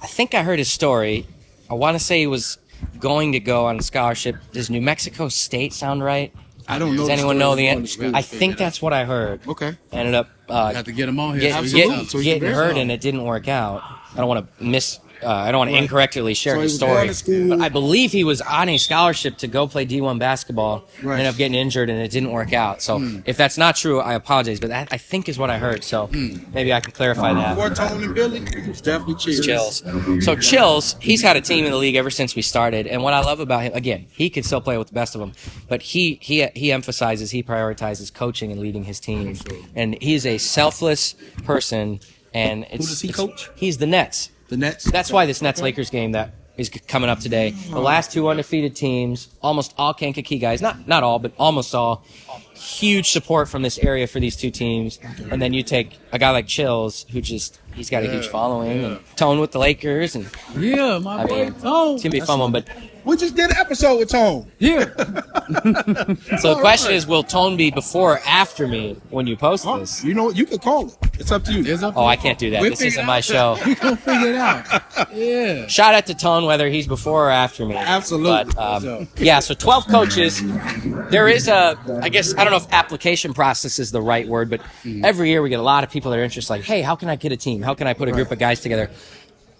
I think I heard his story. I want to say he was going to go on a scholarship. Does New Mexico State sound right? I don't know. Does the anyone know the going end? to school. I think that's what I heard. Okay. Ended up uh, Have to get him on here. get, so we get- can- So he getting hurt and it didn't work out. I don't want to miss. Uh, I don't want to incorrectly share So his story. going to school- But I believe he was on a scholarship to go play D1 basketball. Right. Ended up getting injured and it didn't work out. So if that's not true, I apologize. But that I think is what I heard. So Hmm. maybe I can clarify that. Before and Billy, it was definitely Chills. Chills. So Chills, he's had a team in the league ever since we started, and what I love about him, again, he could still play with the best of them, but he he he emphasizes, he prioritizes coaching and leading his team, and he's a selfless person. And it's, does he it's- coach? He's the Nets. The Nets. That's why this Nets Lakers game that is coming up today. The last two undefeated teams, almost all Kankakee guys, not not all, but almost all. Huge support from this area for these two teams, and then you take a guy like Chills, who just he's got a huge following, and Tone with the Lakers, and Yeah, my I boy mean, Tone. it's gonna be a fun one. But We just did an episode with Tone. Yeah. so the question is, will Tone be before or after me when you post Oh, this? you know what? You could call it. It's up to you. It's up Oh, to I can't do that. We'll This figure isn't my out. show. We gonna figure it out. Yeah. Shout out to Tone whether he's before or after me. Absolutely. But, um, yeah, so 12 coaches. There is a, I guess, I don't know if application process is the right word, but every year we get a lot of people that are interested, like, hey, how can I get a team? How can I put a group of guys together?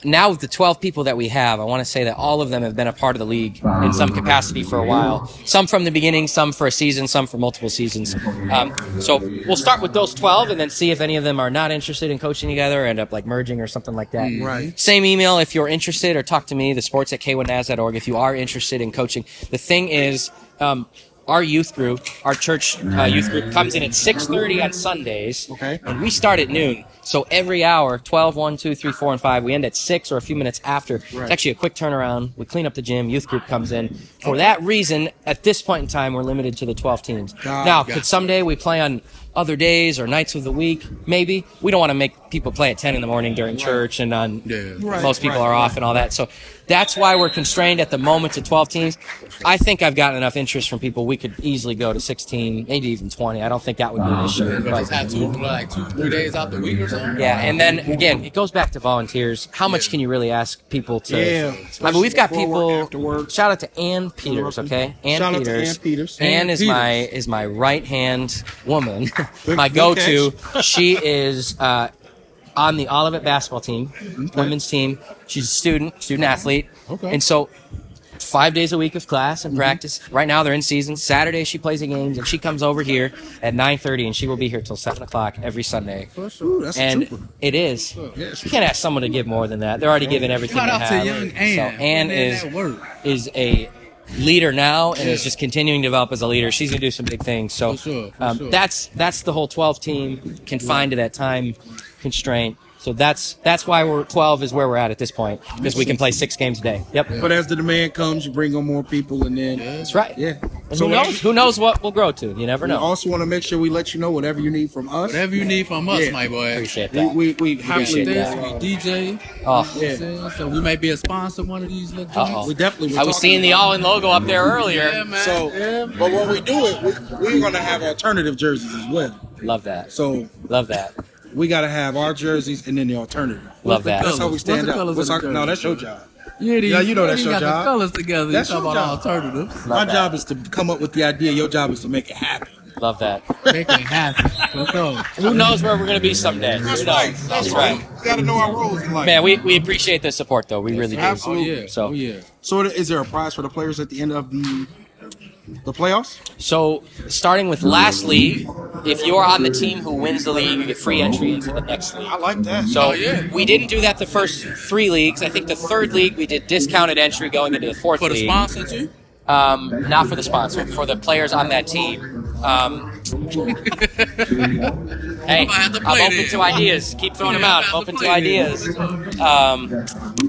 Now, with the 12 people that we have, I want to say that all of them have been a part of the league in some capacity for a while. Some from the beginning, some for a season, some for multiple seasons. Um, so we'll start with those 12 and then see if any of them are not interested in coaching together, end up like merging or something like that. Right. Same email if you're interested, or talk to me, the sports at k1naz.org, if you are interested in coaching. The thing is, um, our youth group, our church uh, youth group, comes in at 6.30 on Sundays. Okay. And we start at noon. So every hour, 12, 1, 2, 3, 4, and 5, we end at 6 or a few minutes after. It's actually a quick turnaround. We clean up the gym, youth group comes in. For that reason, at this point in time, we're limited to the 12 teams. It, now, could someday we play on other days or nights of the week? Maybe. We don't want to make people play at 10 in the morning during church and on Yeah. Right, most people right, are off right. and all that. So that's why we're constrained at the moment to 12 teams. I think I've gotten enough interest from people. We could easily go to 16, maybe even 20. I don't think that would be an issue. But just have two, like two, three days out the week or something. yeah, and then again, it goes back to volunteers. How much can you really ask people to? Yeah, I mean, we've got people. after work. Shout out to Ann Peters, okay? Ann Shout out to Peters. Ann Peters. Ann Ann is Peters. my is my right hand woman, my go-to. she is uh, on the Olivet basketball team, mm-hmm. women's team. She's a student, student athlete, Okay. and so five days a week of class and mm-hmm. practice. Right now they're in season. Saturday she plays the games, and she comes over here at 9:30, and she will be here till seven o'clock every Sunday. Ooh, And it is. You can't ask someone to give more than that. They're already giving everything Shout they out have. to young Ann. So Ann is is a leader now and is just continuing to develop as a leader. She's gonna do some big things. So For sure, for um, sure. that's that's the whole 12 team confined to that time constraint. So that's that's why we're 12 is where we're at at this point because we can play six games a day. Yep, But as the demand comes, you bring on more people, and then that's right. yeah. And So who knows? Who knows what we'll grow to? You never We know. also want to make sure we let you know whatever you need from us. Whatever you need from us, Yeah. my boy. Appreciate We that. we, we We Appreciate happily that. this, we DJ. Oh, Yeah. So we may be a sponsor of one of these little Uh-oh. We definitely. I was seeing the all in logo up there earlier. Yeah, man. So, yeah, but when we do it, we, we're gonna have alternative jerseys as well. Love that. So Love that. We gotta have our jerseys and then the alternative. Love the that. That's how we What's stand the up. colors What's of our, no, that's your job. Yeah, these, Yeah, you know that's these your got job. the colors together. That's you talk your about job. alternatives. My that. job is to come up with the idea. Your job is to make it happen. Love love that. Make it happen. Let's go. Who knows where we're gonna be someday? Who knows? That's right. We got to know our roles in life. Man, we, we appreciate the support though. We really do. Oh Absolutely. yeah. So- oh yeah. So, is there a prize for the players at the end of the the playoffs? So, starting with last league, if you're on the team who wins the league, you get free entry into the next league. I like that. So Oh, yeah. we didn't do that the first three leagues. I think the third league we did discounted entry going into the fourth For the league. sponsor too. Um, not for the sponsor, for the players on that team. Um, hey, I'm open to ideas. Keep throwing them out. I'm open to ideas. Um,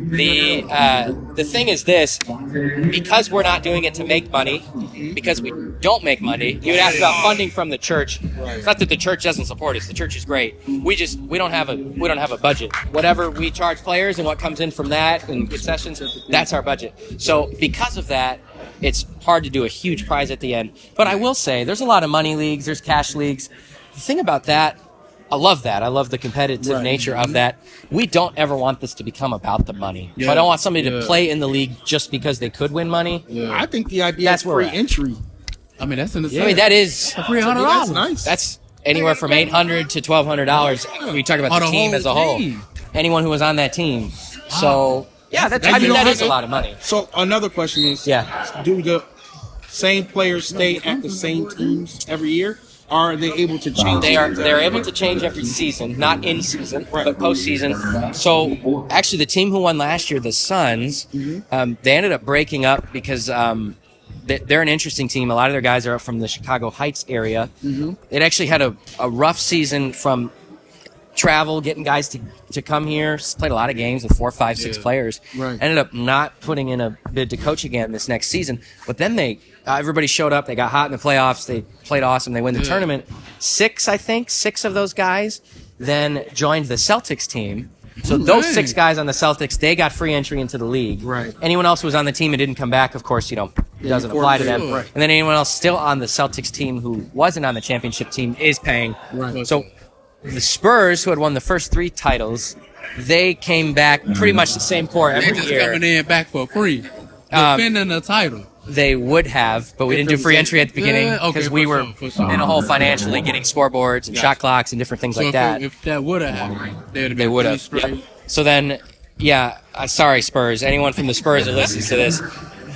the uh, the thing is this: because we're not doing it to make money, because we don't make money. You would ask about funding from the church. It's not that the church doesn't support us. The church is great. We just we don't have a we don't have a budget. Whatever we charge players and what comes in from that and concessions, that's our budget. So because of that, it's hard to do a huge prize at the end. But I will say, there's a lot of money leagues. There's cash leagues. The thing about that. I love that. I love the competitive nature of mm-hmm. that. We don't ever want this to become about the money. So I don't want somebody to play in the league just because they could win money. I think the idea That's is free entry. I mean, that's in the. I mean, that is three hundred That's dollars. nice. that's anywhere from eight hundred to twelve hundred dollars. We talk about On the team as a whole. team. Anyone who was on that team. So yeah, that's, That I mean don't that have is a lot of money. So another question is, Yeah. do the same players stay at the same teams every year? Are they able to change? They are they're able to change every season, not in season, but postseason. So actually, the team who won last year, the Suns, um, they ended up breaking up because um, they- they're an interesting team. A lot of their guys are up from the Chicago Heights area. It actually had a, a rough season from travel, getting guys to, to come here. Played a lot of games with four, five, six Yeah. players. Right. Ended up not putting in a bid to coach again this next season. But then they, uh, everybody showed up. They got hot in the playoffs. They played awesome. They win the Yeah. tournament. Six, I think, six of those guys then joined the Celtics team. So those Dang. six guys on the Celtics, they got free entry into the league. Right. Anyone else who was on the team and didn't come back, of course, you know, it doesn't apply to them. Right. And then anyone else still on the Celtics team who wasn't on the championship team is paying. Right. So the Spurs, who had won the first three titles, they came back pretty much the same core every year. They just year. coming in back for free, Um, defending the title. They would have, but we didn't do free entry at the beginning Yeah, okay, because for we were sure, for sure. in a hole financially, getting scoreboards and shot clocks and different things So like if, that. if that would have happened, they would have they been would three have. straight. Yep. So then, yeah. Uh, sorry, Spurs. Anyone from the Spurs that listens to this,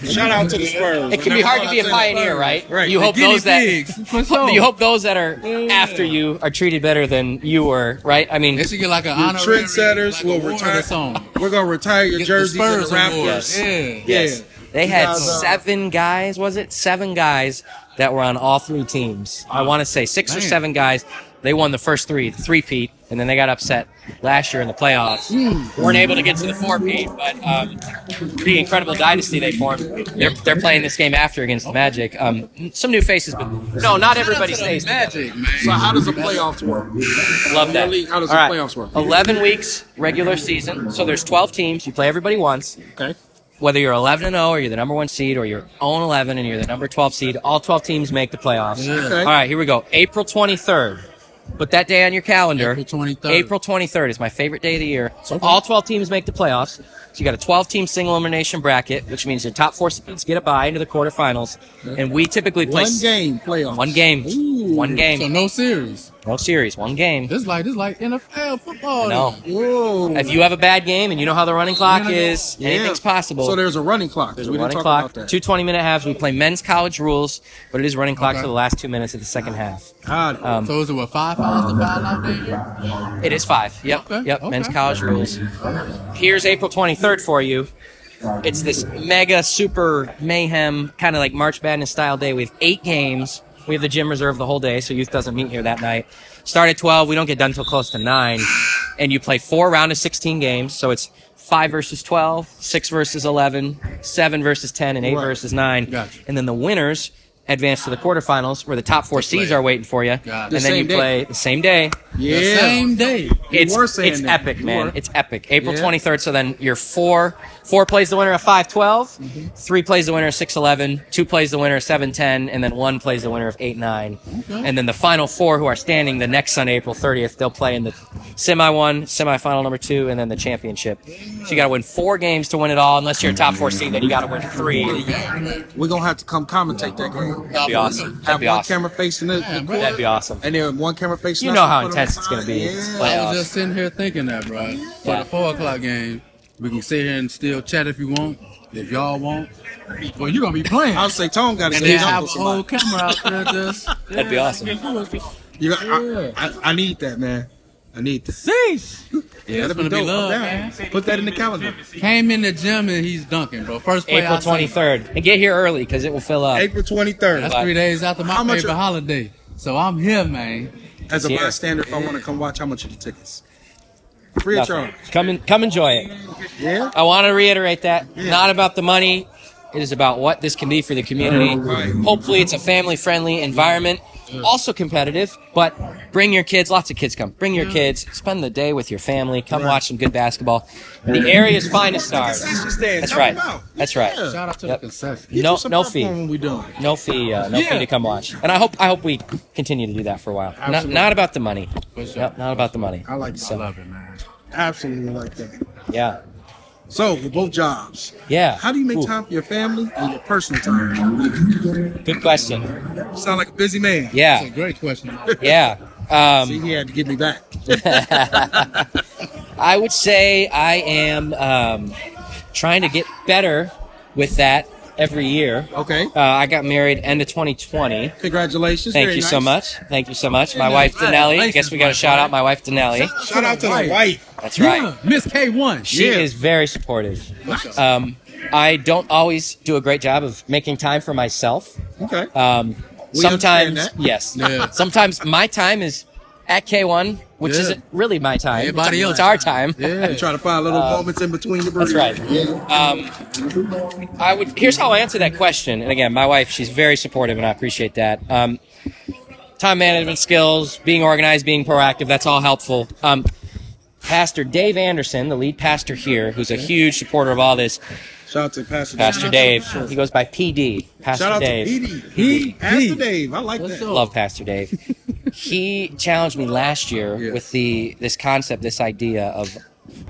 Shout out to the Spurs. it can be hard to be a pioneer, right? Right. You hope Guinea those that pigs, for sure. you hope those that are after you are treated better than you were, right? I mean, They should get like an honorary, trendsetters like will award retire. or something. We're gonna retire your Get jerseys the Spurs and the award. Raptors. Yeah. Yes. They had guys, uh, seven guys, was it? Seven guys that were on all three teams. I want to say six or Man. seven guys. They won the first three, the three peat, and then they got upset last year in the playoffs. weren't able to get to the four peat, but um, the incredible dynasty they formed. They're, they're playing this game after against the Magic. Um, some new faces, but no, not everybody stays. Magic. So how does the playoffs work? Love that. League, how does All the playoffs work? 11 weeks regular season. So there's 12 teams. You play everybody once. Okay. Whether you're 11 and 0 or you're the number 1 seed or you're 0 11 and you're the number 12 seed, all 12 teams make the playoffs. Okay. All right, here we go. April 23rd. Put that day on your calendar. April 23rd. April 23rd is my favorite day of the year. So all 12 teams make the playoffs. So you got a 12 team single elimination bracket, which means your top four seeds get a bye into the quarterfinals. And we typically play One game playoffs. One game. Ooh. One game. So no series. No series. One game. This like this like NFL football. No. Whoa. If you have a bad game and you know how the running clock Yeah. is, Yeah. anything's possible. So there's a running clock. There's we a didn't running talk clock. about that. Two 20 minute halves. We play men's college rules, but it is running clock Okay. for the last two minutes of the second half. Got it. Um, So is it what five fouls to foul out there? It is five. Yep. Okay, Yep. okay. Men's college rules. Here's April 23rd for you. It's this mega super mayhem kind of like March Madness style day. We have eight games. We have the gym reserved the whole day, so youth doesn't meet here that night. Start at 12. We don't get done until close to nine, and you play four round of 16 games. So it's five versus 12, six versus 11, seven versus 10, and eight Right. versus nine. Gotcha. And then the winners advance to the quarterfinals, where the top four seeds are waiting for you. And The then you same day. play the same day. The yeah. same day. It's were saying it's that. epic, You man. were. It's epic. April Yeah. 23rd. So then you're four. Four plays the winner of 5-12. Mm-hmm. Three plays the winner of 6-11. Two plays the winner of 7-10. And then one plays the winner of 8-9. And then the final four who are standing the next Sunday, April 30th, they'll play in the semi one, semi-final number two, and then the championship. So you got to win four games to win it all. Unless you're a top four seed, then you got to win three. We're gonna have to come commentate that game. That'd be awesome. That'd Have be one awesome. camera facing it. the court, That'd be awesome. and then one camera facing. You us know and how put 'em intense it's gonna be. Yeah. It's I playoffs. was just sitting here thinking that, bro. For the four o'clock game, we can sit here and still chat if you want. If y'all want, well, you're gonna be playing. I'll say Tone got to and get then jump have with a whole camera out there just. That'd be awesome. You got, I, I, I need that, man. I need that. Sheesh. Yeah, it's That'd gonna be dope. love, I'm man. Put that in the calendar. Came in the gym and he's dunking, bro. First play April I seen. 23rd. And get here early because it will fill up. April 23rd. That's three days after my How much favorite are- holiday. So I'm here, man. As a Yeah. bystander, if I want to come watch, how much are the tickets? Free of Nothing. charge. Come and come enjoy it. Yeah. I want to reiterate that. Not about the money. It is about what this can be for the community. Right. Hopefully, it's a family-friendly environment. Also competitive, but bring your kids. Lots of kids come. Bring your kids. Spend the day with your family. Come watch some good basketball. The area's finest stars. That's right. That's right. Shout out to Yep. the concession. No, Some no fee. When we doing. No fee. Uh, no fee to come watch. And I hope I hope we continue to do that for a while. Not, Absolutely. not about the money. Yep, not about the money. I like I love it, man. Absolutely like that. Yeah. So, with both jobs, Yeah. how do you make Ooh, time for your family and your personal time? Good question. You sound like a busy man. That's a Yeah. great question. Yeah. See, Um, he had to get me back. I would say I am um, trying to get better with that every year. Okay. Uh, I got married end of 2020. Congratulations. Thank Very you so much. Thank you so much. My Yeah, wife nice. Denelli. I Nice, guess we got to my shout wife. out my wife Denelli. Shout out to the wife. That's right. Yeah, Miss K1. She Yeah. is very supportive. Um, I don't always do a great job of making time for myself. Okay. Um, We sometimes, that. yes. Yeah. Sometimes my time is at K1, which Yeah. isn't really my time. Everybody it's, it's else. our time. Yeah. You try to find little Uh, moments in between the That's right. Yeah. Um, I would. Here's how I answer that question. And again, my wife, she's very supportive, and I appreciate that. Um, time management skills, being organized, being proactive, that's all helpful. Um, pastor Dave Anderson, the lead pastor here, who's a huge supporter of all this, Shout out to Pastor Pastor Shout Dave. out to- He goes by PD. Pastor Shout out Dave. to PD. He, Pastor Dave. I like What's that. up? Love Pastor Dave. He challenged me last year Yeah. with the this concept, this idea of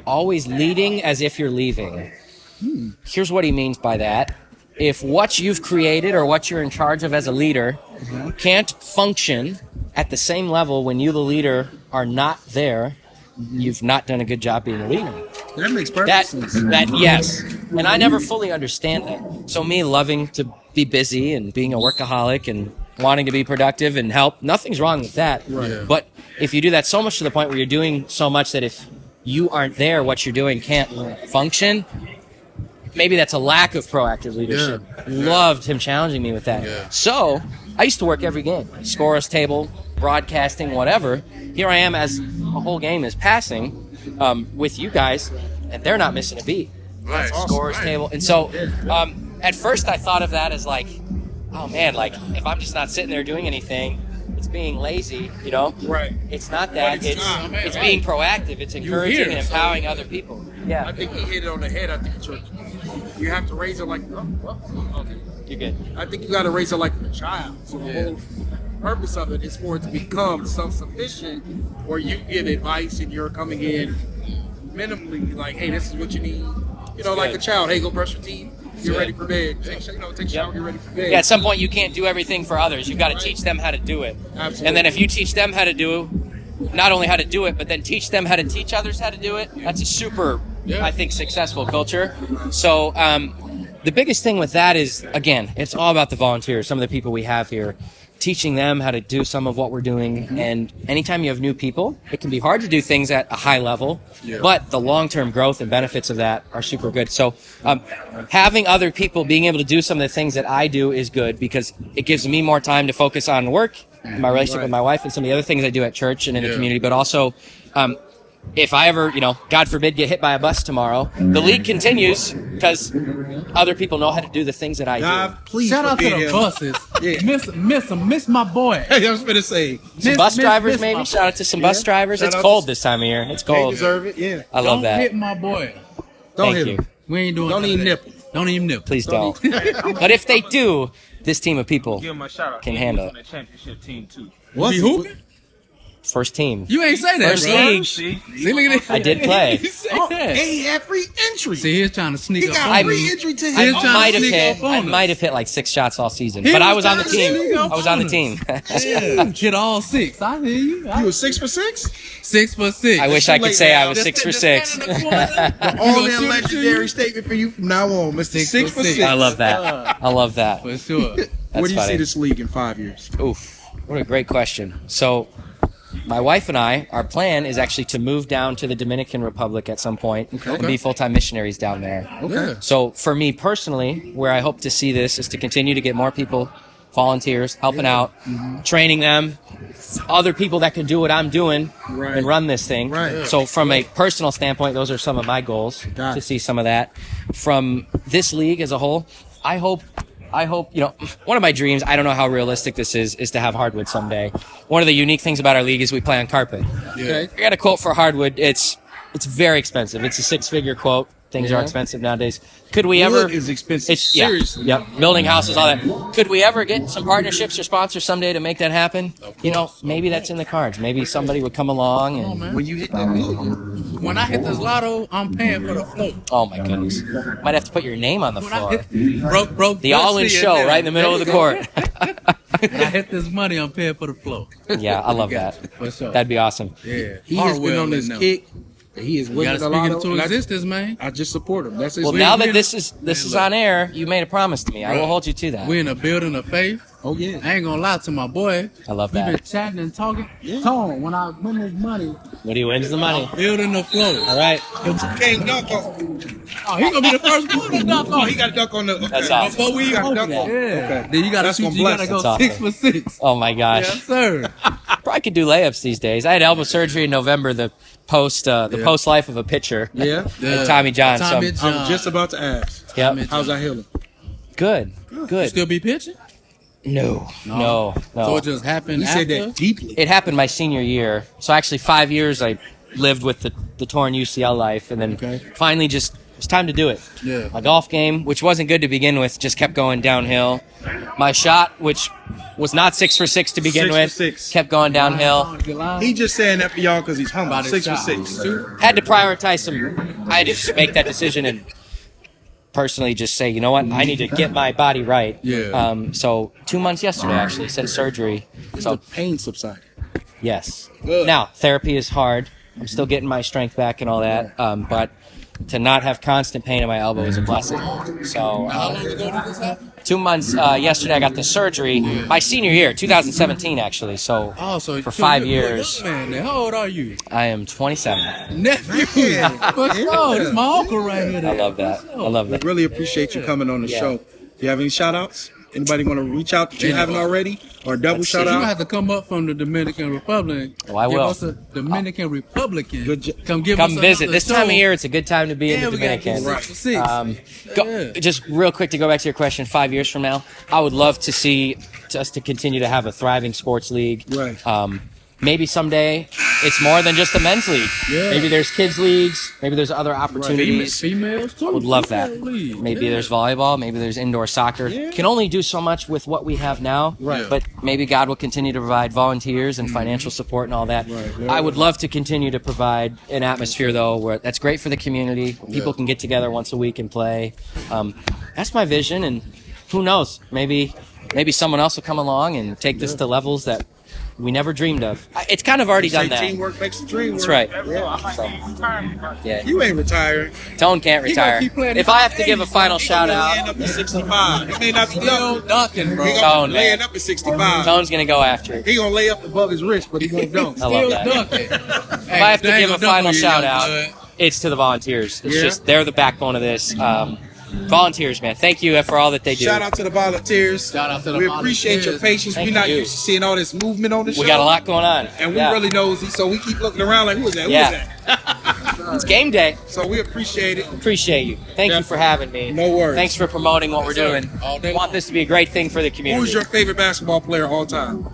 always leading as if you're leaving. Hmm. Here's what he means by that. If what you've created or what you're in charge of as a leader uh-huh. can't function at the same level when you, the leader, are not there, mm-hmm. you've not done a good job being a leader. That makes perfect That sense. that yes, and I never fully understand that. So me loving to be busy and being a workaholic and wanting to be productive and help, nothing's wrong with that. Right. Yeah. But if you do that so much to the point where you're doing so much that if you aren't there, what you're doing can't function. Maybe that's a lack of proactive leadership. Loved him challenging me with that. Yeah. So I used to work every game, scorer's table, broadcasting, whatever. Here I am as a whole game is passing um, with you guys, and they're not missing a beat. Right. Scorer's table, and so um, at first I thought of that as like, oh man, like if I'm just not sitting there doing anything, it's being lazy, you know. Right. It's not that. it's It's not, it's, man, being proactive. It's encouraging here, and so- empowering other people. Yeah. I think he hit it on the head. I think it's your, you have to raise it like, oh, well, okay. you're good. I think you got to raise it like a child. So the whole purpose of it is for it to become self-sufficient, where you give advice and you're coming in minimally like, hey, this is what you need. You know, like a child. Hey, go brush your teeth. Get Good. ready for bed. Take, you know, take a shower. Get ready for bed. Yeah, at some point you can't do everything for others. You've got to teach them how to do it. Absolutely. And then if you teach them how to do, not only how to do it, but then teach them how to teach others how to do it, that's a super, Yeah. I think, successful culture. So um, the biggest thing with that is, again, it's all about the volunteers, some of the people we have here. Teaching them how to do some of what we're doing, and anytime you have new people, it can be hard to do things at a high level, Yeah. but the long-term growth and benefits of that are super good. So, um, having other people being able to do some of the things that I do is good because it gives me more time to focus on work, my relationship with my wife, and some of the other things I do at church and in the community. But also, um, if I ever, you know, God forbid, get hit by a bus tomorrow, the league continues because other people know how to do the things that I do. God, please Shout out to forbid the him. buses. Yeah. Miss, miss him, miss my boy. Hey, I was gonna say, Some Miss- bus miss- drivers, miss maybe. Shout out to some bus drivers. Shout it's cold to- this time of year. It's they cold. deserve it. Yeah. I love Don't that. hit my boy. Don't Thank hit you. him. We ain't doing Don't even nip. that. Don't even nip. Please Don't don't. but if they do, this team of people Give him a shout out. Can handle was on the championship team too. What's Be hooping? First team. You ain't say that, First bro. league. See, See, look at that. I did play. He said Oh, that. he had free entry. See, he's trying to sneak he up got on free entry to He I his was trying to might have sneak hit. up on I us. might have hit like six shots all season, He but I was was on the trying to team. up I was on the on us. team. Yeah, hit all six. I hear you. You was six for six. Six for six. I wish I could late say I was Just six stand- for just six. in the corner. You All gonna that shoot it to legendary you? statement for you from now on, Mister Six Six, for for six. six. I love that. I love that. For sure. That's Where do you funny. see this league in five years? Oof, what a great question. So, my wife and I, our plan is actually to move down to the Dominican Republic at some point and be full time missionaries down there. Okay. So, for me personally, where I hope to see this is to continue to get more people, volunteers, helping out, mm-hmm. training them, other people that can do what I'm doing Right. and run this thing. Right. So, from a personal standpoint, those are some of my goals Got to see some of that. From this league as a whole, I hope. I hope, you know, one of my dreams, I don't know how realistic this is, is to have hardwood someday. One of the unique things about our league is we play on carpet. Yeah. I got a quote for hardwood. It's it's very expensive. It's a six figure quote. Things are expensive nowadays. Could we ever? Wood is expensive. It's yeah, Seriously. yep. Building houses, all that. Could we ever get some partnerships or sponsors someday to make that happen? You know, maybe that's in the cards. Maybe somebody would come along and. man. When you hit that million, When I hit this lotto, I'm paying for the float. Oh my goodness! Might have to put your name on the When floor. hit broke, broke The all-in show and right in the middle of the court. When I hit this money, I'm paying for the float. yeah, I love that. you. For. That'd be awesome. yeah. he has been Harwell on this kick. and He is You winning gotta a speak lot it into of. existence, man. I just support him. That's his. Well, now that this is this Man, is look. on air, you made a promise to me. I will hold you to that. We're in a building of faith. oh yeah. I ain't gonna lie to my boy. I love that. We that. been chatting and talking. Yeah. Tone, when I win this money, When he wins the money. building the float. All right. Can't dunk on. Oh, he gonna be the first one to dunk Oh, on. he got to dunk on the. Okay. That's awesome. Before we He even got to dunk it. on. Yeah. Okay. Then you gotta shoot. You gotta go That's six for six. Oh my gosh. Yes, sir. Probably could do layups these days. I had elbow surgery in November. The post, uh, the Yeah. post life of a pitcher. Yeah. And Tommy John. Tommy so, I'm just about to ask. yep. Tommy How's that healing? Good. You Good. still be pitching? No. No. No. So it just happened He after. said that deeply. it happened my senior year. So actually, five years I lived with the, the torn UCL life, and then Okay. finally just it was time to do it. Yeah. My golf game, which wasn't good to begin with, just kept going downhill. My shot, which was not six for six to begin Six with, six. kept going downhill. He just saying that for y'all because he's humble. About his Six for six. Had to prioritize some. I had to just make that decision and personally just say, you know what, I need to get my body right. Yeah. Um, so two months yesterday, actually, since surgery. So So pain subsided. Yes. Good. Now therapy is hard. I'm still getting my strength back and all that. Um, but to not have constant pain in my elbow is a blessing. So How uh, long ago did this happen? two months. Uh, yesterday I got the surgery. My senior year, 2017, actually. So Oh, so For so five you're- you're a years. young Man, how old are you? I am 27. Nephew. For sure. This is my uncle right here. I love that. I love We that. really appreciate you coming on the Yeah. show. Do you have any shout outs? Anybody want to reach out that you haven't already? Or double Let's shout You're gonna have to come up from the Dominican Republic. Oh, I Give will. us a Dominican Republican. Good jo- come give Come us visit. another This time of year, it's a good time to be in the we Dominican. get six for six. Um, go, Yeah. Just real quick to go back to your question, five years from now, I would love to see us to continue to have a thriving sports league. Right. Um, maybe someday it's more than just a men's league. Yeah. Maybe there's kids leagues. Maybe there's other opportunities. Right. Females too. I would love that. League. Maybe Yeah. there's volleyball. Maybe there's indoor soccer. Yeah. Can only do so much with what we have now. Right. But maybe God will continue to provide volunteers and financial support and all that. Right. I would love to continue to provide an atmosphere though where that's great for the community. People can get together once a week and play. Um, that's my vision, and who knows? Maybe maybe someone else will come along and take this to levels that we never dreamed of. It's kind of already Say done that. teamwork makes the dream That's work. right. Yeah. So, yeah. You ain't retiring. Tone can't He gonna retire. keep playing If I have to give a age, final He shout gonna out, Laying up at 65. He may not be Still young. dunking, bro. He Tone, gonna man. laying up at 65. Tone's gonna go after it. He gonna lay up above his wrist, but he won't dunk. I love that. dunking. If I have to give a final shout out, it's to the volunteers. It's Yeah. just they're the backbone of this. Um, volunteers, man, thank you for all that they do. Shout out to the volunteers. Shout out to the We appreciate your patience. Thank We're not you. used to seeing all this movement on the show. We got a lot going on, And we Yeah. really nosy, so we keep looking around like, who is that? Who is Yeah. that? It's game day. So we appreciate it. Appreciate you. Thank you for having me. No worries. Thanks for promoting what we're doing. All day We want this to be a great thing for the community. Who's your favorite basketball player of all time?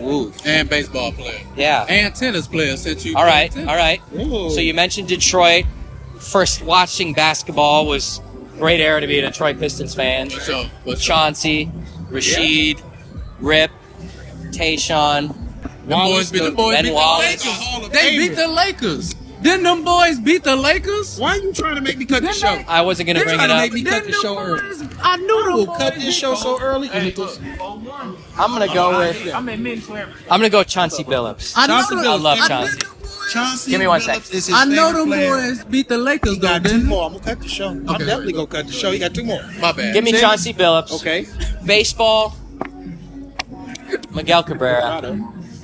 Ooh. And baseball player. Yeah. And tennis player since you. All right. played All tennis. right. Ooh. So you mentioned Detroit. First watching basketball was great era to be a Detroit Pistons fan. For sure. For. Chauncey, Rasheed, Rip, Tayshaun, boys beat the boys beat the Lakers. of They beat the Lakers. Then them boys beat the Lakers. Why are you trying to make me cut the show? I wasn't gonna You're bring it up. make me cut Then the them show early. boys- I knew them We'll boys cut this beat show so early. I'm gonna go with. I'm admitting to everything. I'm gonna go Chauncey Billups. I know Chauncey them- I love I- Chauncey. Chauncey Give me one Billups sec. is his I know favorite them player. boys beat the Lakers He though. got two Didn't more. I'm gonna cut the show. I'm Okay. definitely gonna cut the show. He got two more. my bad. Give me Say- Chauncey Billups. Okay. Baseball. Miguel Cabrera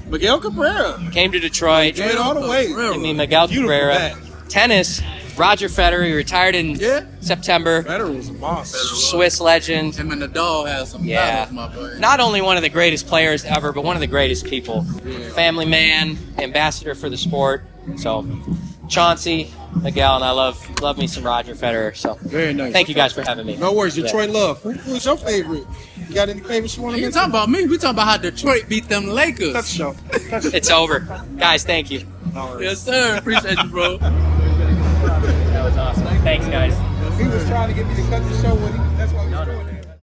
Miguel Cabrera. came to Detroit. Straight all the way. Give me Miguel Beautiful Cabrera. bat. Tennis. Roger Federer. He retired in Yeah. September. Federer was a boss. Swiss legend. Him and the dog has some Yeah. battles, my boy. Not only one of the greatest players ever, but one of the greatest people. Family man, ambassador for the sport. So, Chauncey, Miguel, and I love love me some Roger Federer. So, Very nice. thank you guys for having me. No worries. Yeah. Detroit love. Who, who's your favorite? You got any favorites you want to You mention? talking about me? We talking about how Detroit beat them Cut the Lakers. show. It's over, guys. Thank you. Yes, sir. Appreciate you, bro. That was awesome. Thanks, guys. He was trying to get me to cut the show when he